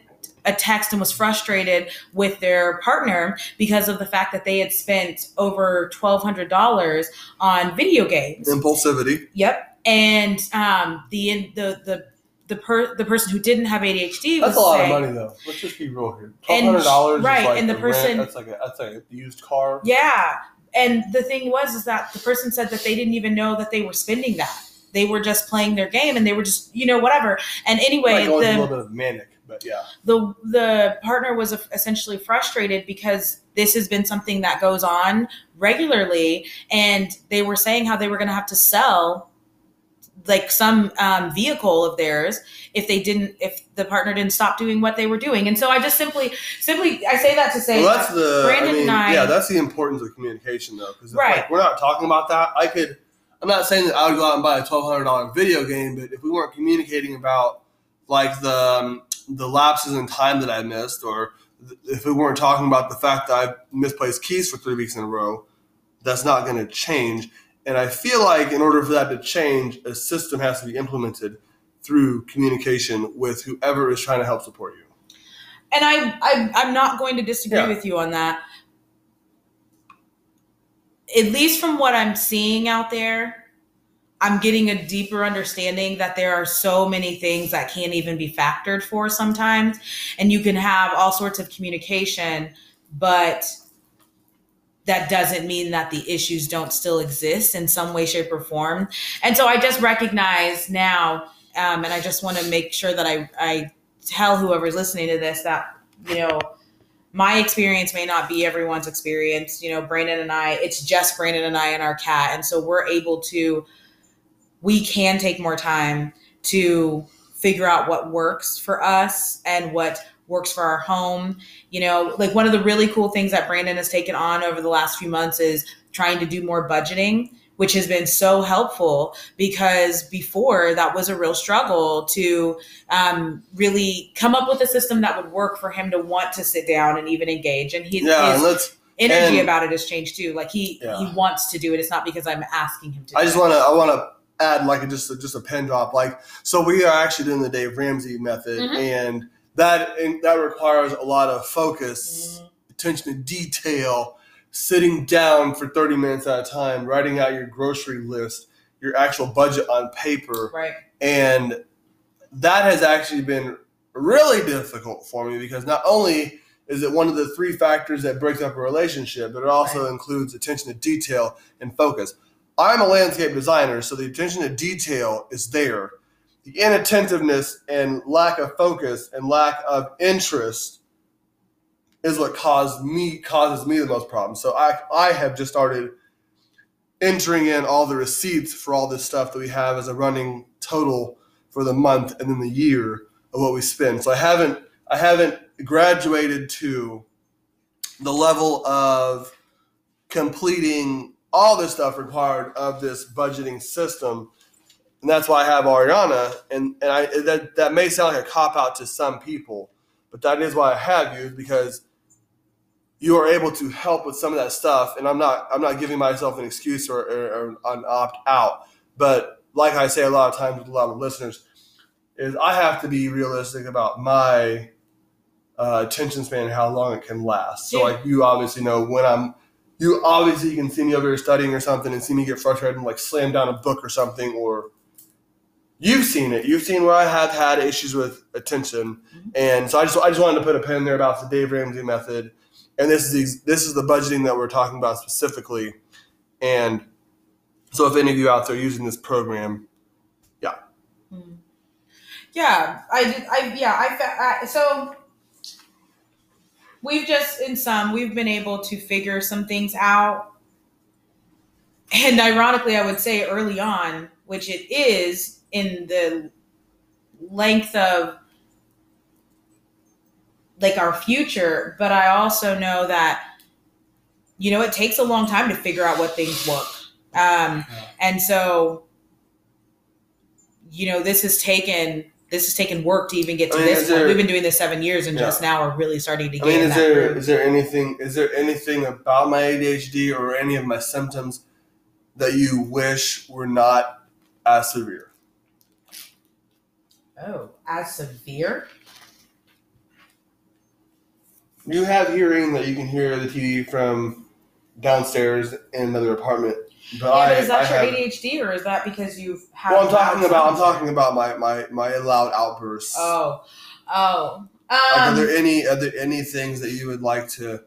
a text and was frustrated with their partner because of the fact that they had spent over $1200 on video games impulsivity. Yep. And um, the the the the per the person who didn't have ADHD That's a lot saying, of money though. Let's just be real here. Twelve And- hundred dollars, right, Like and the the rent, person- that's like a that's like a used car. Yeah. And the thing was is that the person said that they didn't even know that they were spending that. they were just playing their game and they were just you know whatever and anyway Like the, a little bit of manic, but yeah. the the partner was essentially frustrated because this has been something that goes on regularly and they were saying how they were going to have to sell like some um, vehicle of theirs if they didn't if the partner didn't stop doing what they were doing and so i just simply simply i say that to say Well, that's the. Brandon I mean, and I- yeah, that's the importance of communication, though, because Right. like, we're not talking about that. I could. I'm not saying that I would go out and buy a twelve hundred dollar video game, but if we weren't communicating about like the um, the lapses in time that I missed, or if we weren't talking about the fact that I misplaced keys for three weeks in a row, that's not going to change. And I feel like in order for that to change, a system has to be implemented through communication with whoever is trying to help support you. and I, I i'm not going to disagree Yeah. with you on that at least from what i'm seeing out there i'm getting a deeper understanding that there are so many things that can't even be factored for sometimes. And you can have all sorts of communication but that doesn't mean that the issues don't still exist in some way shape or form. And so i just recognize now um, and i just want to make sure that i, I tell whoever's listening to this that you know my experience may not be everyone's experience. You know brandon and i it's just brandon and i and our cat. And so we're able to we can take more time to figure out what works for us and what works for our home you know like one of the really cool things that brandon has taken on over the last few months is trying to do more budgeting which has been so helpful because before that was a real struggle to um, really come up with a system that would work for him to want to sit down and even engage. And he, Yeah, his let's. energy and- about it has changed too. Like he Yeah. he wants to do it. It's not because I'm asking him to. I just want to. I want to add like a, just a, just a pen drop. Like so, we are actually doing the Dave Ramsey method, Mhm. and that and that requires a lot of focus, attention to detail, sitting down for thirty minutes at a time, writing out your grocery list, your actual budget on paper, right. and that has actually been really difficult for me because not only is it one of the three factors that breaks up a relationship, but it also Right. includes attention to detail and focus. I'm a landscape designer, so the attention to detail is there. The inattentiveness and lack of focus and lack of interest is what caused me causes me the most problems. So I I have just started entering in all the receipts for all this stuff that we have as a running total for the month and then the year of what we spend. So I haven't I haven't graduated to the level of completing all the stuff required of this budgeting system. And that's why I have Ariana. And, and I that, that may sound like a cop out to some people, but that is why I have you because you are able to help with some of that stuff. And I'm not I'm not giving myself an excuse or, or, or an opt out. But like I say a lot of times with a lot of listeners, is I have to be realistic about my uh, attention span and how long it can last. So like you obviously know when I'm you obviously can see me over here studying or something and see me get frustrated and like slam down a book or something or you've seen it. You've seen where I have had issues with attention. Mhm. And so I just I just wanted to put a pin there about the Dave Ramsey method. And this is the, this is the budgeting that we're talking about specifically. And so if any of you out there using this program, Hmm. Yeah, I did. I yeah, I, I so we've just in some we've been able to figure some things out, and ironically, I would say early on, which it is in the length of like our future, but I also know that you know it takes a long time to figure out what things work, um, and so you know this has taken this has taken work to even get to I mean, this point. there- We've been doing this seven years, and Yeah. just now we're really starting to I get mean, is that there groove. is there anything is there anything about my ADHD or any of my symptoms that you wish were not as severe? Oh, as severe? You have hearing that you can hear the TV from downstairs in another apartment, but Yeah, I, but is I that your have. ADHD or is that because you've had? Well, I'm talking about I'm talking about my my my loud outbursts. Oh, oh. Like, are Um, there any are there any things that you would like to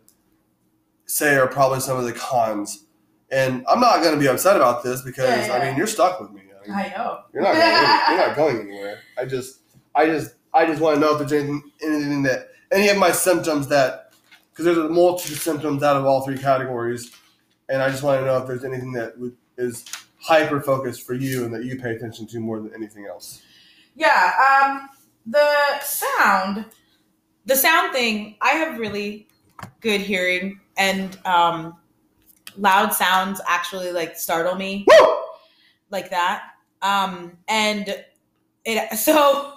say are probably some of the cons? And I'm not going to be upset about this because Yeah, I mean you're stuck with me. mean, I know. you're not going, you're not going anywhere. I just I just I just want to know if there's anything anything that any of my symptoms that because there's a multitude of symptoms out of all three categories, and I just want to know if there's anything that would, is hyper focused for you and that you pay attention to more than anything else. Yeah. Um, the sound, the sound thing. I have really good hearing, and um, loud sounds actually like startle me, Woo! like that. Um, and it so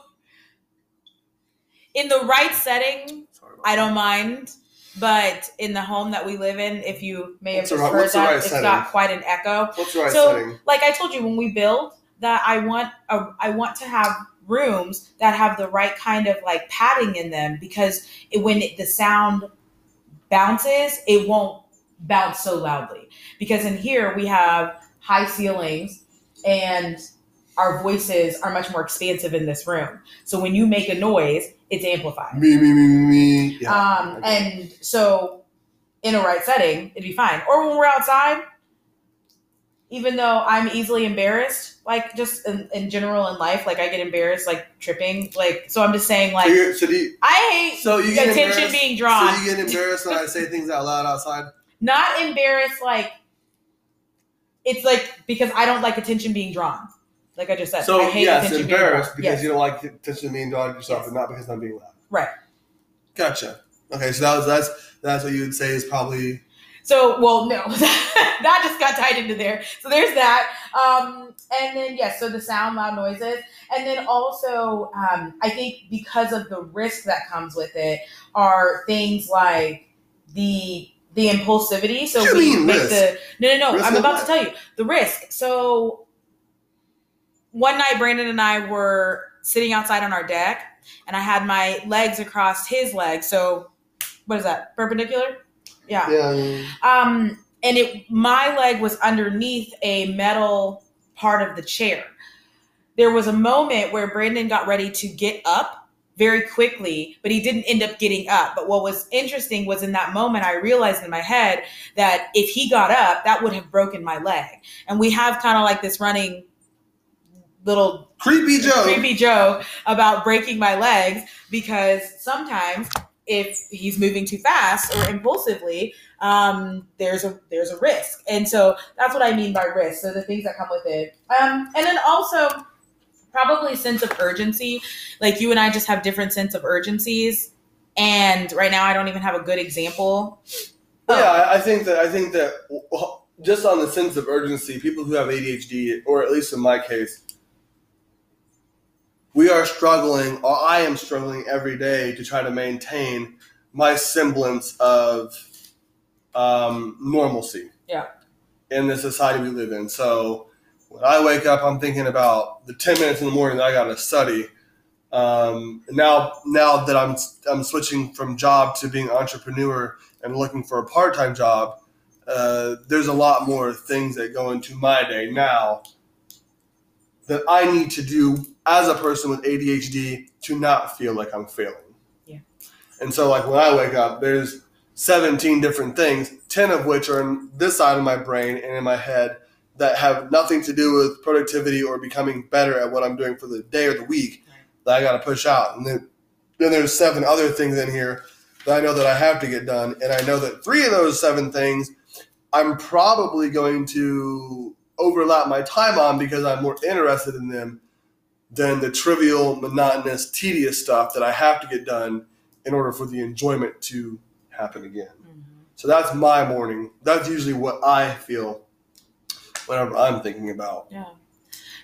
in the right setting, I don't mind. But in the home that we live in, if you may have just right- heard that, right it's setting? got quite an echo. What's the right So- setting? Like I told you, when we build, that I want a, I want to have rooms that have the right kind of like padding in them because it, when it, the sound bounces, it won't bounce so loudly. Because in here we have high ceilings and our voices are much more expansive in this room. So when you make a noise, it's amplified. Me, me, me, me, me. Yeah. Um, and so in a right setting, it'd be fine. Or when we're outside, even though I'm easily embarrassed, like just in, in general in life, like I get embarrassed, like tripping, like so. I'm just saying, like so, so, you, I hate so you get attention being drawn. So you get embarrassed when I say things out loud outside. Not embarrassed, like it's like because I don't like attention being drawn. Like I just said, So I hate yes, embarrassed because Yes. you don't like attention being drawn to yourself, Yes. and not because I'm being loud. Right. Gotcha. Okay, so that was that's that's what you would say is probably So, well, no, that just got tied into there. So there's that. Um, and then, yes, so the sound, loud noises. And then also, um, I think because of the risk that comes with it are things like the the impulsivity. So we make risk? the no, no, no. Risk I'm about what? to tell you the risk. So one night, Brandon and I were sitting outside on our deck, and I had my legs across his legs. So what is that? Perpendicular? Yeah. yeah. Um, and it my leg was underneath a metal part of the chair. There was a moment where Brandon got ready to get up very quickly, but he didn't end up getting up. But what was interesting was in that moment, I realized in my head that if he got up, that would have broken my leg. And we have kind of like this running little Creepy Joe. creepy joke about breaking my legs because sometimes if he's moving too fast or impulsively, um, there's a there's a risk, and so that's what I mean by risk. So the things that come with it, um, and then also probably sense of urgency. Like you and I just have different sense of urgencies, and right now I don't even have a good example. Yeah, I- I think that I think that just on the sense of urgency, people who have ADHD, or at least in my case, we are struggling, or I am struggling every day to try to maintain my semblance of um, normalcy. Yeah. In the society we live in, so when I wake up, I'm thinking about the ten minutes in the morning that I got to study. Um, now, now that I'm I'm switching from job to being entrepreneur and looking for a part time job, uh, there's a lot more things that go into my day now that I need to do as a person with ADHD to not feel like I'm failing. Yeah. And so, like when I wake up, there's 17 different things, 10 of which are in this side of my brain and in my head that have nothing to do with productivity or becoming better at what I'm doing for the day or the week that I got to push out. And then, then there's seven other things in here that I know that I have to get done. And I know that three of those seven things I'm probably going to overlap my time on because I'm more interested in them than the trivial, monotonous, tedious stuff that I have to get done in order for the enjoyment to happen again. So that's my morning. That's usually what I feel whenever I'm thinking about. Yeah.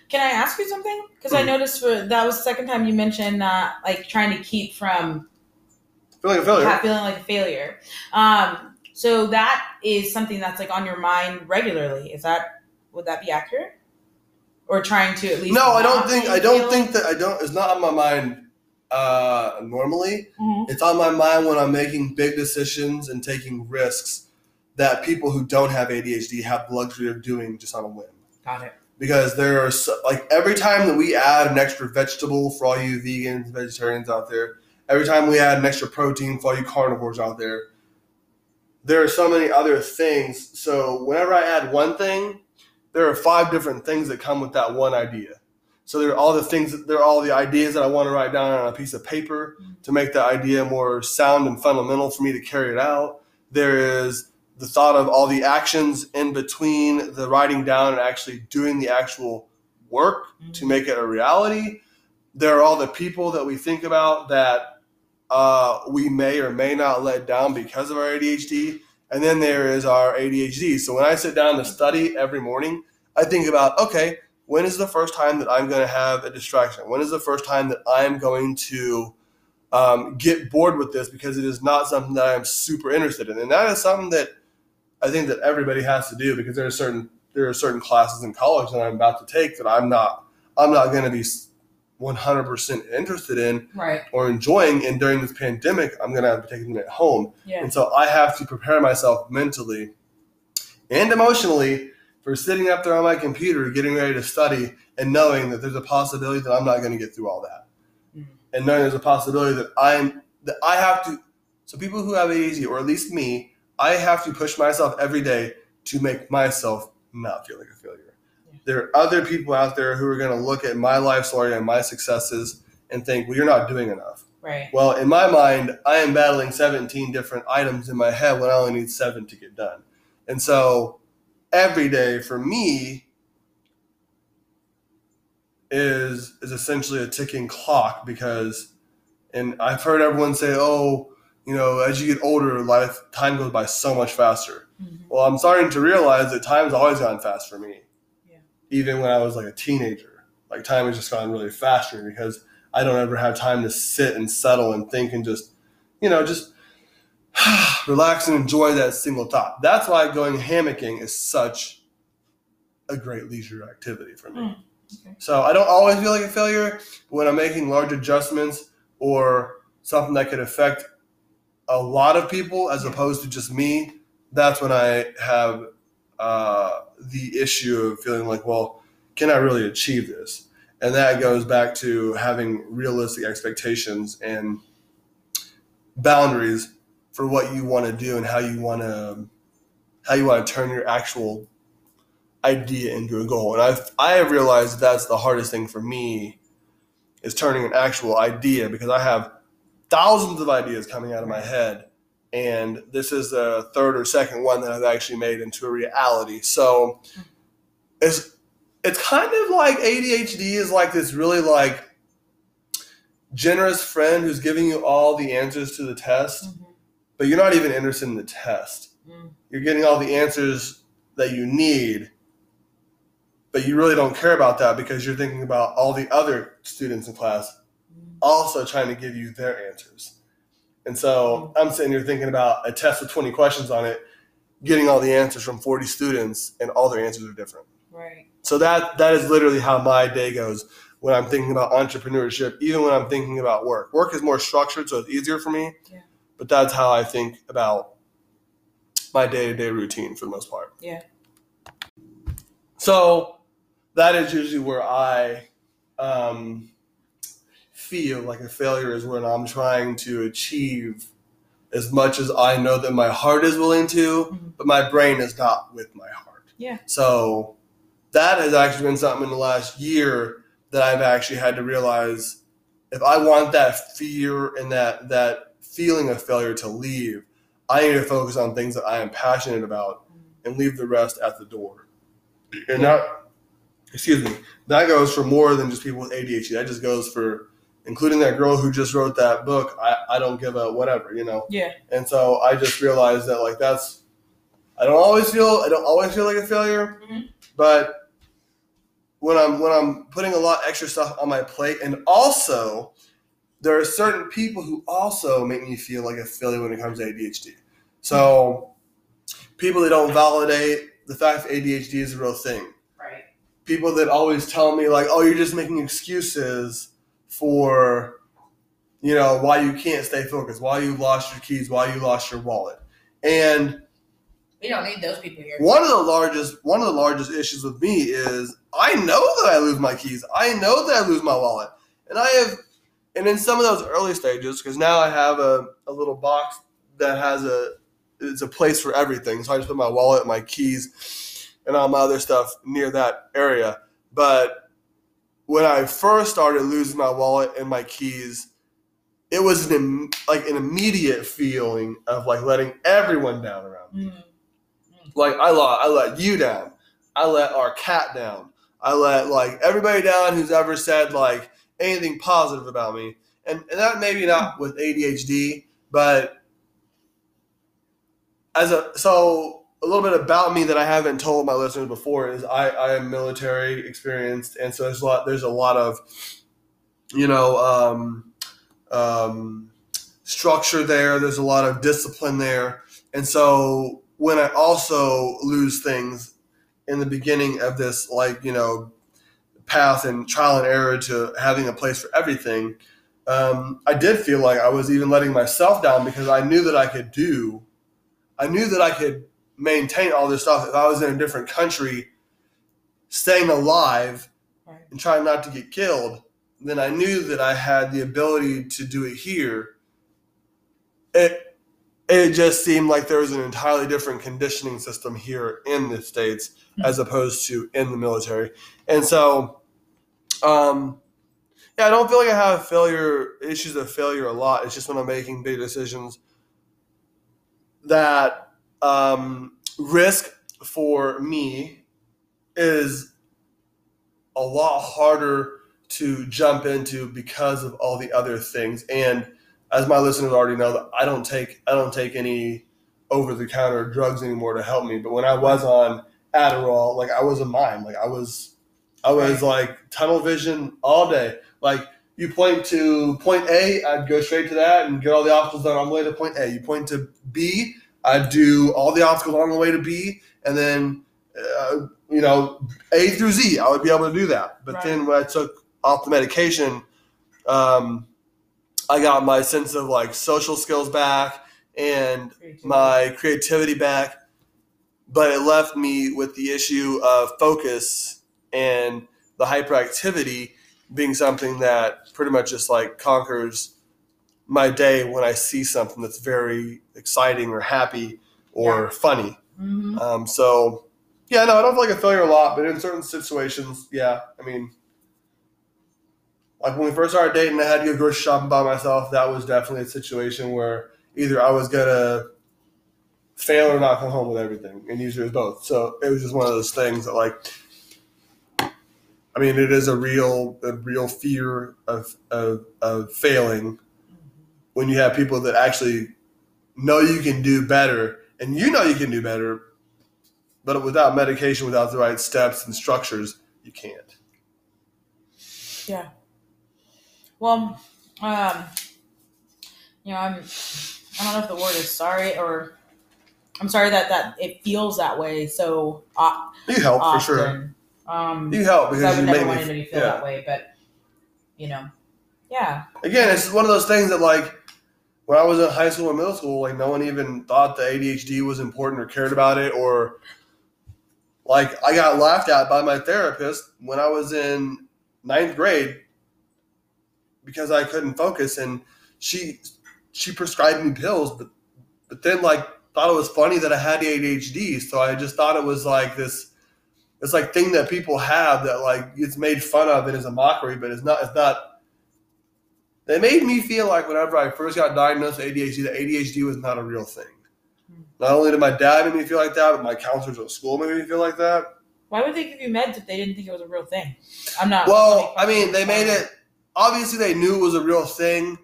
Can I ask you something? Because I Mm. noticed for that was the second time you mentioned uh, like trying to keep from Feeling a failure. feeling like a failure. Um, so that is something that's like on your mind regularly. Is that would that be accurate? Or trying to at least No, I don't think I don't feel- think that I don't it's not on my mind uh normally. Mhm. It's on my mind when I'm making big decisions and taking risks that people who don't have ADHD have the luxury of doing just on a whim. Got it. Because there are so, like every time that we add an extra vegetable for all you vegans, vegetarians out there, every time we add an extra protein for all you carnivores out there, there are so many other things. So whenever I add one thing, there are five different things that come with that one idea. So there are all the things, there are all the ideas that I want to write down on a piece of paper to make the idea more sound and fundamental for me to carry it out. There is the thought of all the actions in between the writing down and actually doing the actual work to make it a reality. There are all the people that we think about that uh, we may or may not let down because of our ADHD. And then there is our ADHD. So when I sit down to study every morning, I think about okay, when is the first time that I'm going to have a distraction? When is the first time that I'm going to um, get bored with this because it is not something that I'm super interested in? And that is something that I think that everybody has to do because there are certain there are certain classes in college that I'm about to take that I'm not I'm not going to be 100% interested in Right. or enjoying. And during this pandemic, I'm going to have to take them at home. Yeah. And so I have to prepare myself mentally and emotionally for sitting up there on my computer, getting ready to study, and knowing that there's a possibility that I'm not going to get through all that, Mhm. and knowing there's a possibility that I'm that I have to. So people who have ADHD, or at least me, I have to push myself every day to make myself not feel like a. There are other people out there who are going to look at my life story and my successes and think, "Well, you're not doing enough." Right. Well, in my mind, I am battling 17 different items in my head when I only need seven to get done. And so every day for me is is essentially a ticking clock because and I've heard everyone say, "Oh, you know, as you get older, life time goes by so much faster." Mhm. Well, I'm starting to realize that time's always gone fast for me. Even when I was like a teenager, like time has just gone really fast for me because I don't ever have time to sit and settle and think and just, you know, just relax and enjoy that single thought. That's why going hammocking is such a great leisure activity for me. Mm, okay. So I don't always feel like a failure, but when I'm making large adjustments or something that could affect a lot of people as opposed to just me, that's when I have uh, the issue of feeling like, well, can I really achieve this? And that goes back to having realistic expectations and boundaries for what you want to do and how you want to how you want to turn your actual idea into a goal. And I've I have realized that that's the hardest thing for me is turning an actual idea because I have thousands of ideas coming out of my head. And this is the third or second one that I've actually made into a reality. So it's it's kind of like ADHD is like this really like generous friend who's giving you all the answers to the test, Mhm. but you're not even interested in the test Mm. you're getting all the answers that you need, but you really don't care about that because you're thinking about all the other students in class Mm. also trying to give you their answers. And so I'm sitting here thinking about a test with 20 questions on it, getting all the answers from 40 students, and all their answers are different. Right. So that that is literally how my day goes when I'm thinking about entrepreneurship, even when I'm thinking about work. Work is more structured, so it's easier for me. Yeah. But that's how I think about my day to day routine for the most part. Yeah. So that is usually where I um, feel like a failure is when I'm trying to achieve as much as I know that my heart is willing to, Mhm. but my brain is not with my heart. Yeah. So that has actually been something in the last year that I've actually had to realize if I want that fear and that that feeling of failure to leave, I need to focus on things that I am passionate about and leave the rest at the door. And that excuse me, that goes for more than just people with ADHD. That just goes for including that girl who just wrote that book. I, I don't give a whatever, you know. Yeah. And so I just realized that like that's I don't always feel I don't always feel like a failure, Mhm. but when I'm when I'm putting a lot extra stuff on my plate, and also there are certain people who also make me feel like a failure when it comes to ADHD. So people that don't validate the fact that ADHD is a real thing. Right. People that always tell me like, "Oh, you're just making excuses for, you know, why you can't stay focused, why you lost your keys, why you lost your wallet," and We don't need those people here. one of the largest one of the largest issues with me is I know that I lose my keys. I know that I lose my wallet. And I have and in some of those early stages, because now I have a, a little box that has a it's a place for everything. So I just put my wallet, my keys, and all my other stuff near that area. But when I first started losing my wallet and my keys, it was an im- like an immediate feeling of like letting everyone down around me. Mm. Like I let I let you down. I let our cat down. I let like everybody down who's ever said like anything positive about me. And, and that maybe not with ADHD, but as a so a little bit about me that I haven't told my listeners before is I, I am military experienced and so there's a lot there's a lot of you know um, um, structure there. There's a lot of discipline there. And so when I also lose things in the beginning of this like you know path and trial and error to having a place for everything um, I did feel like I was even letting myself down because I knew that I could do I knew that I could maintain all this stuff if I was in a different country, staying alive Right. and trying not to get killed. Then I knew that I had the ability to do it here. It it just seemed like there was an entirely different conditioning system here in the states Hmm. as opposed to in the military, and so. Um, yeah, I don't feel like I have failure issues of failure a lot. It's just when I'm making big decisions that um, risk for me is a lot harder to jump into because of all the other things. And as my listeners already know, that I don't take I don't take any over the counter drugs anymore to help me. But when I was on Adderall, like I was a mime. Like I was I was like tunnel vision all day. Like you point to point A, I'd go straight to that and get all the obstacles done on the way to point A. You point to B, I'd do all the obstacles along the way to B, and then uh, you know A through Z, I would be able to do that. But Right. then when I took off the medication, um, I got my sense of like social skills back and my creativity back, but it left me with the issue of focus and the hyperactivity being something that pretty much just like conquers my day when I see something that's very exciting or happy or Yeah. funny. hmm Um, so, yeah, no, I don't feel like a failure a lot, but in certain situations, yeah, I mean, like when we first started dating, I had to go grocery shopping by myself. That was definitely a situation where either I was gonna fail or not come home with everything, and usually it was both. So it was just one of those things that, like, I mean, it is a real, a real fear of of, of failing when you have people that actually know you can do better, and you know you can do better, but without medication, without the right steps and structures, you can't. Yeah. Well, um, you know, I'm. I don't know if the word is sorry or. I'm sorry that that it feels that way so o- You help often. for sure. Um, You help because I would never want me. anybody to feel yeah. that way, but you know, yeah, Again, it's one of those things that like when I was in high school and middle school, like no one even thought the ADHD was important or cared about it, or like I got laughed at by my therapist when I was in ninth grade because I couldn't focus, and she she prescribed me pills, but but then like thought it was funny that I had ADHD, so I just thought it was like this. It's like thing that people have that like it's made fun of and is a mockery, but it's not. It's not they made me feel like whenever I first got diagnosed with ADHD, that ADHD was not a real thing. Hmm. Not only did my dad make me feel like that, but my counselors at school made me feel like that. why would they give you meds if they didn't think it was a real thing? I'm not. Well, I mean, they made it. Obviously, they knew it was a real thing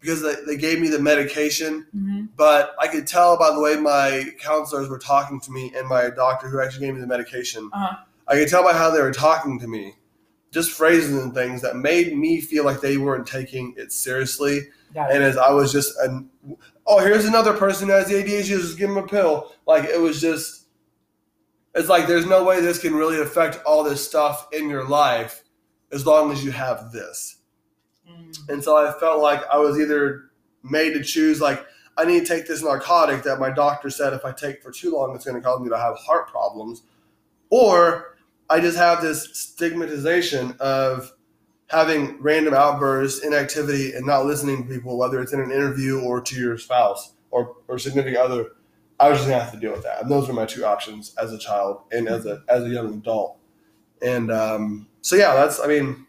because they, they gave me the medication. hmm But I could tell by the way my counselors were talking to me and my doctor who actually gave me the medication. Uh-huh. I could tell by how they were talking to me, just phrases and things that made me feel like they weren't taking it seriously. Got it. and as I was just an, oh here's another person who has the ADHD just give him a pill like it was just it's like there's no way this can really affect all this stuff in your life as long as you have this Mm. and so I felt like I was either made to choose like I need to take this narcotic that my doctor said if I take for too long it's going to cause me to have heart problems or I just have this stigmatization of having random outbursts, inactivity, and not listening to people, whether it's in an interview or to your spouse or, or significant other. I was just gonna have to deal with that. And those were my two options as a child and as a as a young adult. And um, so yeah, that's I mean,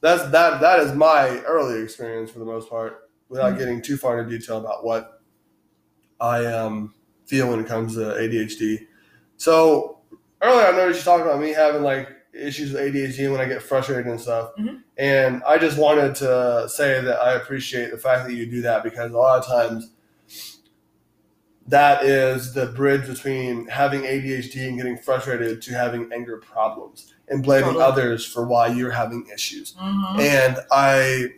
that's that that is my early experience for the most part, without Mhm. getting too far into detail about what I um, feel when it comes to ADHD. So earlier, I noticed you talking about me having like issues with ADHD when I get frustrated and stuff. Mhm. And I just wanted to say that I appreciate the fact that you do that because a lot of times that is the bridge between having ADHD and getting frustrated to having anger problems and blaming Totally. others for why you're having issues. Mhm. And I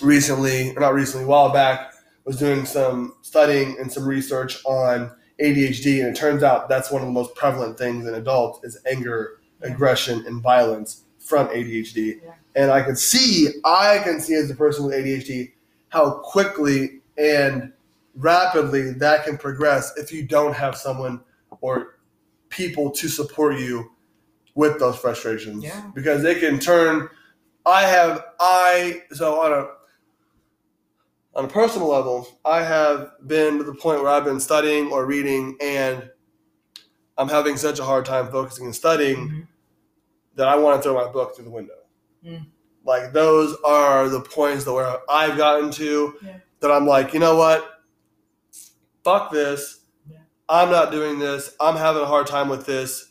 recently, or not recently, a while back, was doing some studying and some research on ADHD, and it turns out that's one of the most prevalent things in adults is anger, Yeah. aggression, and violence from ADHD. Yeah. And I can see, I can see as a person with ADHD how quickly and rapidly that can progress if you don't have someone or people to support you with those frustrations Yeah. because they can turn i have i so on a on a personal level i have been to the point where i've been studying or reading and i'm having such a hard time focusing and studying Mhm. that i want to throw my book through the window Mm. like those are the points that where i've gotten to Yeah. that i'm like you know what fuck this Yeah. i'm not doing this i'm having a hard time with this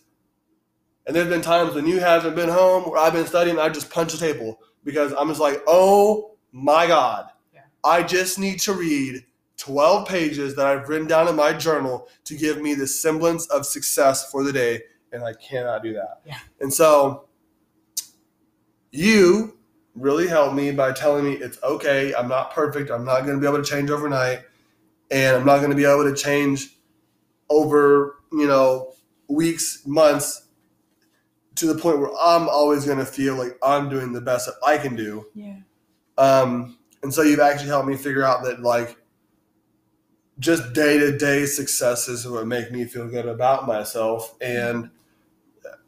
and there's been times when you haven't been home where I've been studying, I just punch the table because I'm just like, oh my God. I just need to read 12 pages that I've written down in my journal to give me the semblance of success for the day. And I cannot do that. Yeah. And so you really helped me by telling me it's okay. I'm not perfect. I'm not going to be able to change overnight. And I'm not going to be able to change over, you know, weeks, months to the point where I'm always going to feel like I'm doing the best that I can do. Yeah. Um, and so you've actually helped me figure out that like just day to day successes would make me feel good about myself. And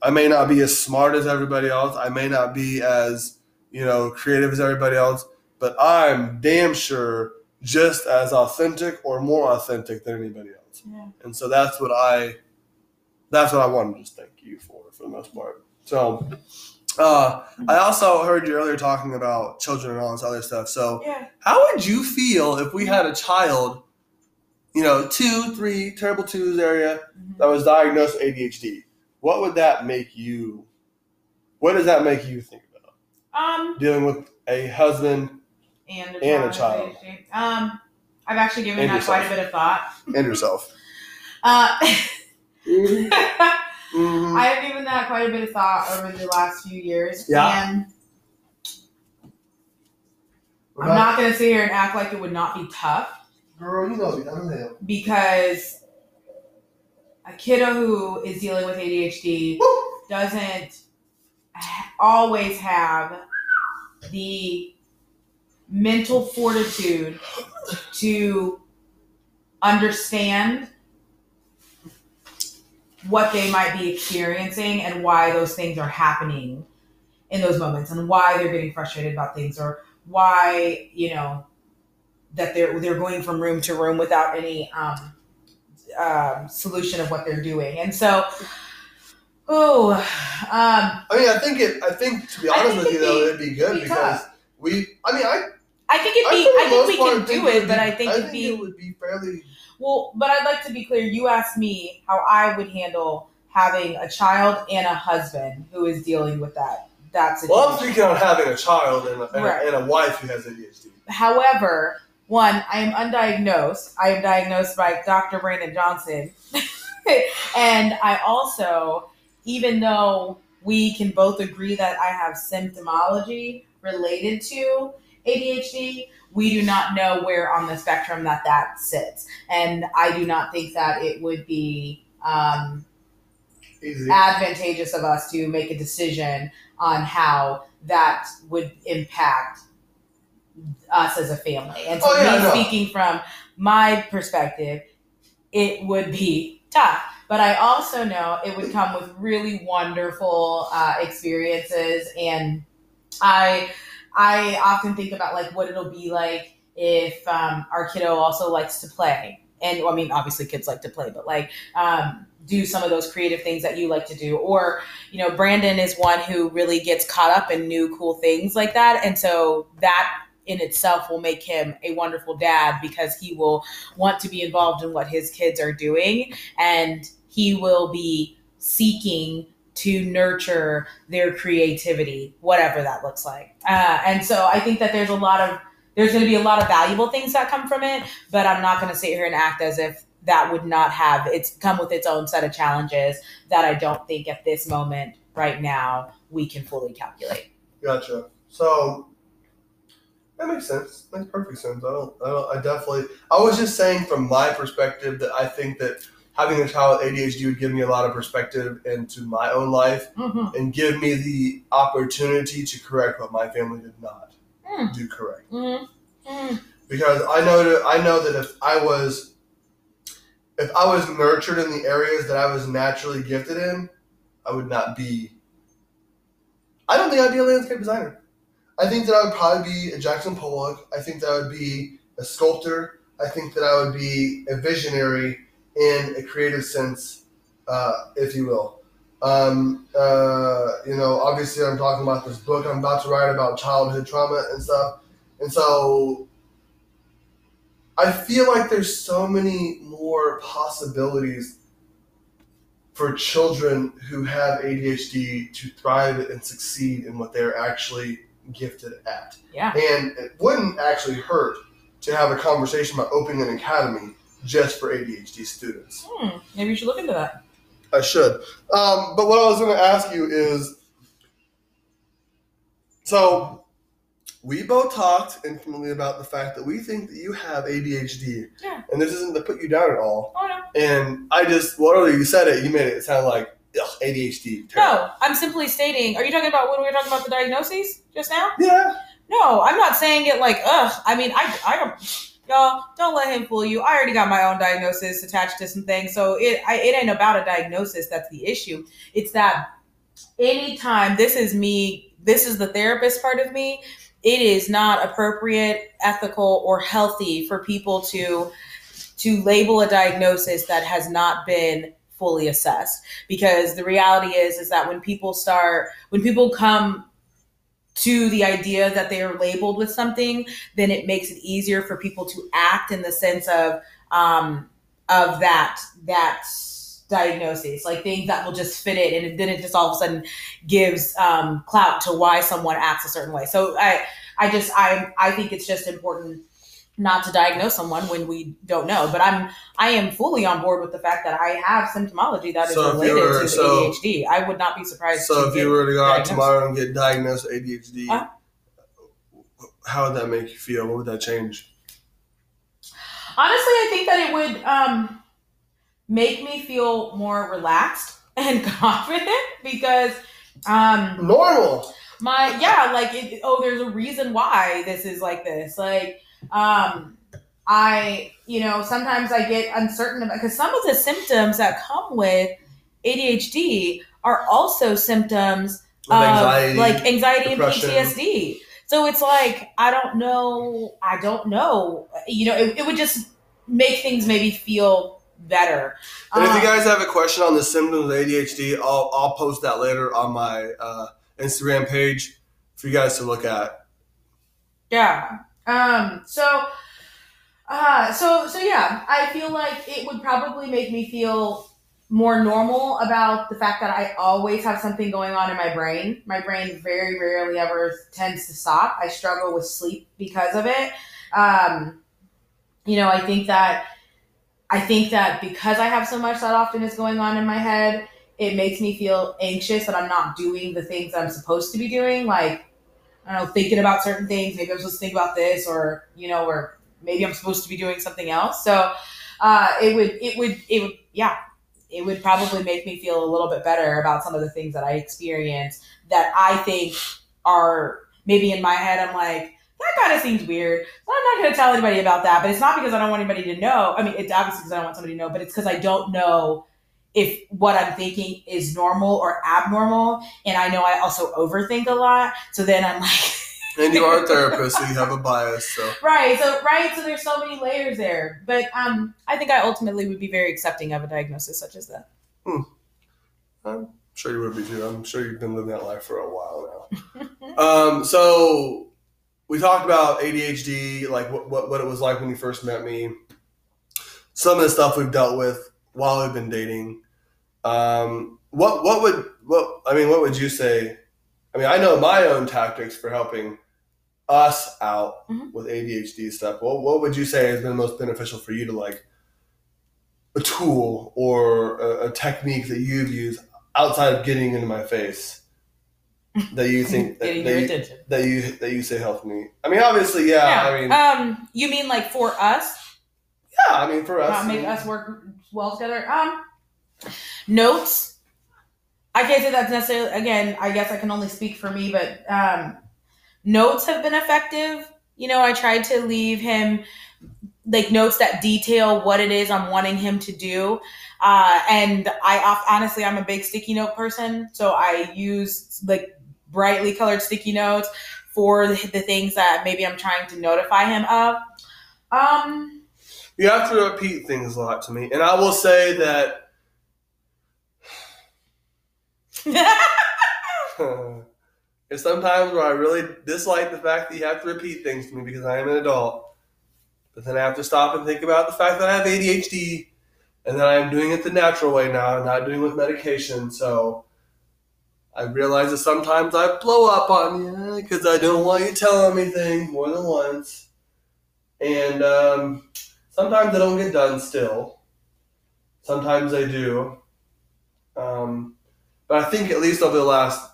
I may not be as smart as everybody else. I may not be as, you know, creative as everybody else, but I'm damn sure just as authentic or more authentic than anybody else. Yeah. And so that's what I that's what I wanted to just thank you for for the most part. So uh, I also heard you earlier talking about children and all this other stuff. So Yeah. how would you feel if we had a child, you know, two, three, terrible twos area Mhm. that was diagnosed with ADHD? What would that make you? What does that make you think about Um, dealing with a husband and a And a child. Um, I've actually given And that quite a bit of thought. and yourself? Uh, Mhm. I have given that quite a bit of thought over the last few years. Yeah. And I'm not going to sit here and act like it would not be tough girl. You know, I know. because a kiddo who is dealing with ADHD doesn't always have the mental fortitude to understand what they might be experiencing and why those things are happening in those moments and why they're getting frustrated about things or why you know that they're they're going from room to room without any um, um, solution of what they're doing and so oh um, I mean, I think it. I think to be honest with you, though, it'd be good it'd be because tough. we. I mean, I. I think it'd be I think we can do it, but I think I it'd think be it would be fairly. Well, but I'd like to be clear. You asked me how I would handle having a child and a husband who is dealing with that that situation. Well, I'm speaking on having a child and a, and, Right. a, and a wife who has ADHD. However, one, I am undiagnosed. I am diagnosed by Dr. Brandon Johnson. and I also, even though we can both agree that I have symptomology related to ADHD, we do not know where on the spectrum that that sits. And I do not think that it would be um, advantageous of us to make a decision on how that would impact us as a family. And so, Oh, yeah, me no. speaking from my perspective, it would be tough. But I also know it would come with really wonderful uh, experiences, and I I often think about like what it'll be like if um, our kiddo also likes to play and well, I mean, obviously kids like to play, but like um, do some of those creative things that you like to do. Or, you know, Brandon is one who really gets caught up in new cool things like that. And so that in itself will make him a wonderful dad because he will want to be involved in what his kids are doing and he will be seeking to nurture their creativity, whatever that looks like. Uh, and so I think that there's a lot of there's going to be a lot of valuable things that come from it, but I'm not going to sit here and act as if that would not have it's come with its own set of challenges that I don't think at this moment right now we can fully calculate. Gotcha. So that makes sense. Makes perfect sense. I don't. I don't. I definitely. I was just saying from my perspective that I think that having a child with ADHD would give me a lot of perspective into my own life Mm-hmm. and give me the opportunity to correct what my family did not Mm. do correct. Mm-hmm. Because I know that I know that if I was if I was nurtured in the areas that I was naturally gifted in, I would not be. I don't think I'd be a landscape designer. I think that I would probably be a Jackson Pollock. I think that I would be a sculptor. I think that I would be a visionary in a creative sense, uh, if you will. Um, uh, you know, obviously, I'm talking about this book I'm about to write about childhood trauma and stuff. And so I feel like there's so many more possibilities for children who have ADHD to thrive and succeed in what they're actually gifted at. Yeah. And it wouldn't actually hurt to have a conversation about opening an academy just for ADHD students. Hmm. Maybe you should look into that. I should. Um, but what I was going to ask you is so we both talked intimately about the fact that we think that you have ADHD. Yeah. And this isn't to put you down at all. Oh no. And I just, whatever you said it, you made it sound like ugh, ADHD. terrible. No, I'm simply stating. Are you talking about when we were talking about the diagnoses just now? Yeah. No, I'm not saying it like ugh. I mean, I I don't. Y'all, don't let him fool you. I already got my own diagnosis attached to some things, so it I, it ain't about a diagnosis that's the issue. It's that anytime this is me, this is the therapist part of me. It is not appropriate, ethical, or healthy for people to to label a diagnosis that has not been fully assessed because the reality is is that when people start when people come to the idea that they are labeled with something then it makes it easier for people to act in the sense of um of that that diagnosis. Like things that will just fit it and then it just all of a sudden gives um clout to why someone acts a certain way. So i i just i i think it's just important not to diagnose someone when we don't know but i'm i am fully on board with the fact that i have symptomology that is So you related were- to so- adhd i would not be surprised So if you were to go out tomorrow and get diagnosed with ADHD, Huh? how would that make you feel? What would that change? Honestly, I think that it would um, make me feel more relaxed and confident because um, Normal. my yeah, like it, oh, there's a reason why this is like this. Like um, I, you know, sometimes I get uncertain about because some of the symptoms that come with ADHD are also symptoms of, anxiety. like anxiety and PTSD. So it's like I don't know. I don't know. You know, it, it would just make things maybe feel better. And if you Um, guys have a question on the symptoms of ADHD, I'll, I'll post that later on my uh, Instagram page for you guys to look at. Yeah. Um. So. Uh. So. So yeah. I feel like it would probably make me feel more normal about the fact that I always have something going on in my brain. My brain very rarely ever tends to stop. I struggle with sleep because of it. Um. You know, I think that. I think that because I have so much that often is going on in my head, it makes me feel anxious that I'm not doing the things I'm supposed to be doing. Like, I don't know, thinking about certain things. Maybe I'm supposed to think about this, or you know, or maybe I'm supposed to be doing something else. So, uh, it would, it would, it would, yeah, it would probably make me feel a little bit better about some of the things that I experience that I think are maybe in my head. I'm like, that kind of seems weird. So I'm not going to tell anybody about that. But it's not because I don't want anybody to know. I mean, it's obviously because I don't want somebody to know, but it's because I don't know if what I'm thinking is normal or abnormal. And I know I also overthink a lot. So then I'm like, And you are a therapist, so you have a bias. So right. So right. So there's so many layers there. But um, I think I ultimately would be very accepting of a diagnosis such as that. Hmm. I'm sure you would be too. I'm sure you've been living that life for a while now. um, so we talked about ADHD, like what, what what it was like when you first met me. Some of the stuff we've dealt with while we've been dating. Um, what what would what I mean? What would you say? I mean, I know my own tactics for helping us out Mhm. with ADHD stuff. What what would you say has been most beneficial for you to like a tool or a, a technique that you've used outside of getting into my face that you think that, that you, that you that you say helped me? I mean, obviously, yeah. I mean, um, you mean like for us? yeah. I mean, for us, make us work well together. Um, notes. I can't say that's necessarily. Again, I guess I can only speak for me, but um, notes have been effective. You know, I tried to leave him like notes that detail what it is I'm wanting him to do. Uh, and I honestly, I'm a big sticky note person, so I use like brightly colored sticky notes for the, the things that maybe I'm trying to notify him of. Um, You have to repeat things a lot to me, and I will say that there's sometimes where I really dislike the fact that you have to repeat things to me because I am an adult. But then I have to stop and think about the fact that I have ADHD and that I'm doing it the natural way now, not doing it with medication. So I realize that sometimes I blow up on you because I don't want you telling me things more than once. And um, sometimes I don't get done still. Sometimes I do. Um, but I think at least over the last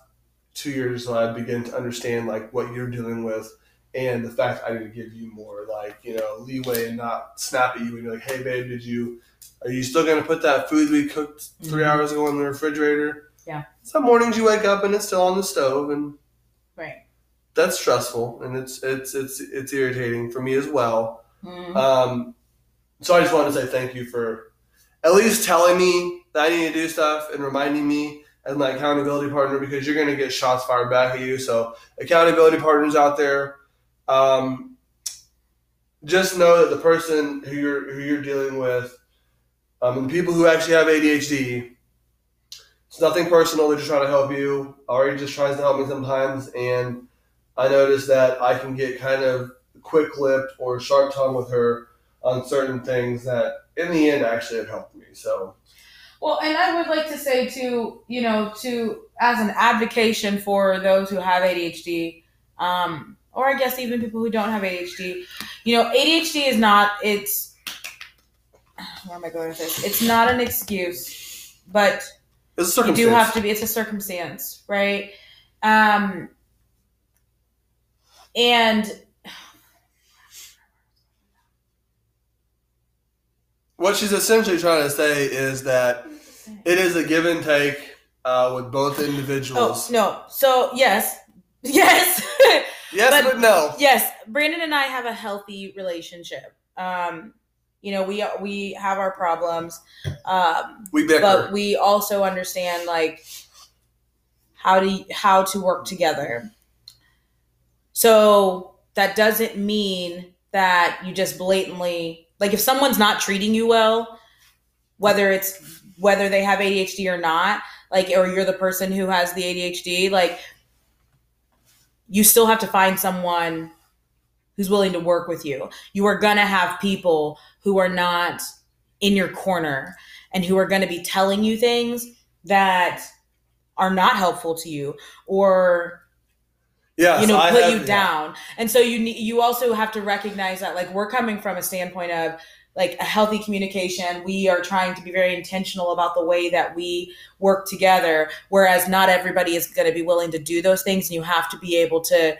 two years, I begin to understand like what you're dealing with, and the fact I need to give you more like you know leeway and not snap at you and be like, hey babe, did you? Are you still gonna put that food we cooked 3 Mhm. hours ago in the refrigerator? Yeah. Some mornings you wake up and it's still on the stove, and right. that's stressful and it's it's it's it's irritating for me as well. Mhm. Um, so I just wanted to say thank you for at least telling me that I need to do stuff and reminding me as my accountability partner because you're going to get shots fired back at you. So accountability partners out there, um, just know that the person who you're who you're dealing with, um, and the people who actually have ADHD, it's nothing personal. They're just trying to help you. Ari just tries to help me sometimes, and I notice that I can get kind of quick lipped or sharp tongued with her on certain things that in the end actually have helped me. So Well, and I would like to say to you know to as an advocation for those who have ADHD, um, or I guess even people who don't have ADHD, you know, ADHD is not it's where am I going with this? It's not an excuse, but it's a you circumstance. do have to be. It's a circumstance, right? Um, and what she's essentially trying to say is that it is a give and take uh, with both individuals. oh no, so yes, yes. yes, but- but no. yes brandon and i have a healthy relationship um you know we we have our problems um We bicker. but we also understand like how to how to work together so that doesn't mean that you just blatantly like if someone's not treating you well whether it's whether they have ADHD or not like or you're the person who has the ADHD like you still have to find someone who's willing to work with you. You are going to have people who are not in your corner and who are going to be telling you things that are not helpful to you or yeah, you know I put have- you yeah. down. And so you need you also have to recognize that like we're coming from a standpoint of like a healthy communication. We are trying to be very intentional about the way that we work together whereas not everybody is going to be willing to do those things and you have to be able to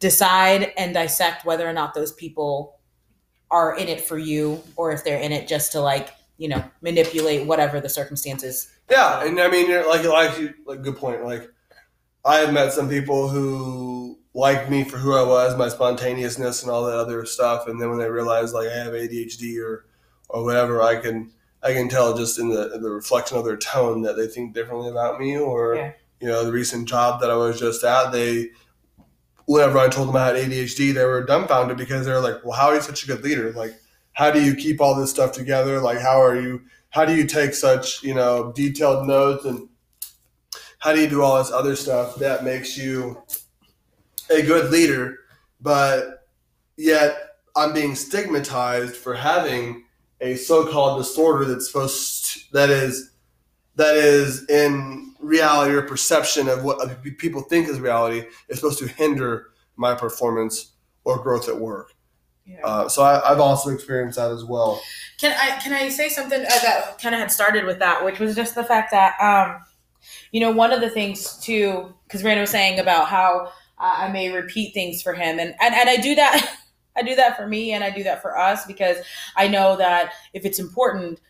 decide and dissect whether or not those people are in it for you or if they're in it just to like you know manipulate whatever the circumstances Yeah, and I mean, you're like, like like, good point. Like, I have met some people who liked me for who I was, my spontaneousness and all that other stuff, and then when they realize like I have ADHD or or whatever, I can I can tell just in the the reflection of their tone that they think differently about me, or Yeah. you know, the recent job that I was just at, they whenever I told them I had ADHD, they were dumbfounded because they were like, "Well, how are you such a good leader? Like, how do you keep all this stuff together? Like, how are you? How do you take such you know detailed notes and how do you do all this other stuff that makes you a good leader, but yet I'm being stigmatized for having a so-called disorder that's supposed to, that is that is in reality or perception of what people think is reality is supposed to hinder my performance or growth at work. Yeah. Uh, so I, I've also experienced that as well. Can I can I say something uh, that kind of had started with that, which was just the fact that um, you know, one of the things too, because Brandon was saying about how I may repeat things for him, and and, and I do that. I do that for me, and I do that for us because I know that if it's important,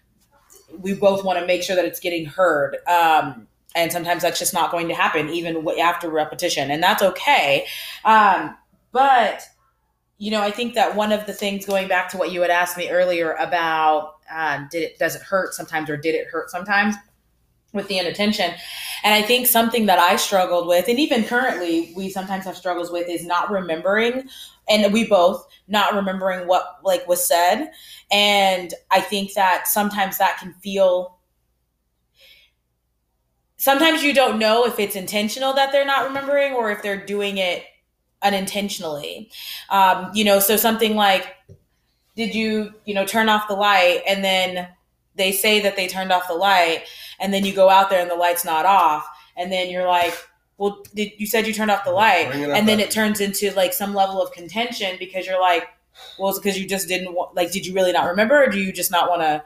we both want to make sure that it's getting heard. Um, and sometimes that's just not going to happen, even after repetition, and that's okay. Um, but you know, I think that one of the things going back to what you had asked me earlier about um, did it does it hurt sometimes or did it hurt sometimes with the inattention, and I think something that I struggled with, and even currently we sometimes have struggles with, is not remembering, and we both not remembering what like was said, and I think that sometimes that can feel. Sometimes you don't know if it's intentional that they're not remembering or if they're doing it unintentionally. Um, you know, so something like, did you, you know, turn off the light and then they say that they turned off the light and then you go out there and the light's not off and then you're like, well, did, you said you turned off the light up and then it turns into like some level of contention because you're like, well, it's because you just didn't want, like, did you really not remember or do you just not want to,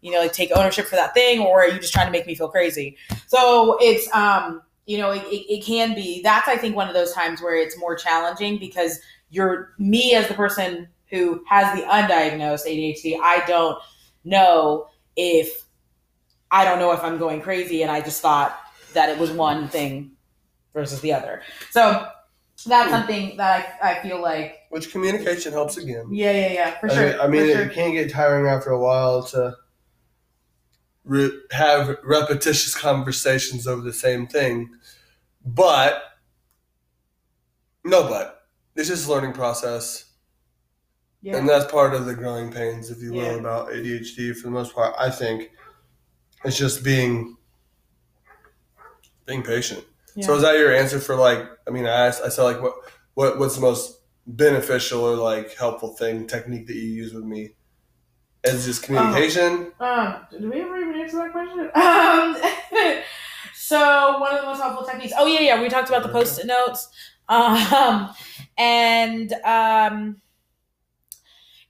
you know, like take ownership for that thing or are you just trying to make me feel crazy? So it's, um, you know, it, it, it can be, that's, I think, one of those times where it's more challenging because you're, me as the person who has the undiagnosed ADHD, I don't know if, I don't know if I'm going crazy and I just thought that it was one thing versus the other. So that's something that I, I feel like, Which communication helps again. yeah, yeah, yeah, for I sure. mean, I mean it sure. can get tiring after a while to re- have repetitious conversations over the same thing. But, no, but it's just a learning process. Yeah. And that's part of the growing pains, if you will, Yeah. about ADHD for the most part. I think it's just being being patient. So is that your answer for like? I mean, I asked. I said like, what what what's the most beneficial or like helpful thing technique that you use with me? Is just communication. Um, did we ever even answer that question? Um, so one of the most helpful techniques. Oh yeah, yeah. We talked about the post-it notes. Um, and um,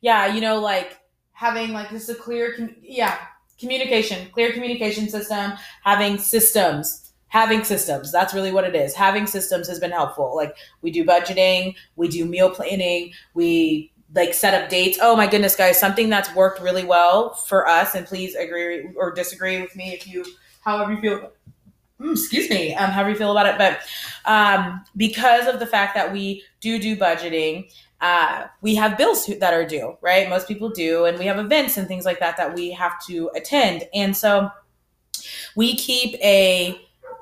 yeah, you know, like having like just a clear, com- yeah, communication, clear communication system, having systems, having systems. That's really what it is. Having systems has been helpful. Like we do budgeting, we do meal planning, we like set up dates. Oh my goodness, guys, something that's worked really well for us, and please agree or disagree with me if you, however you feel. Mm, excuse me, um, however you feel about it, but um, because of the fact that we do do budgeting, uh, we have bills that are due, right? Most people do, and we have events and things like that that we have to attend, and so we keep a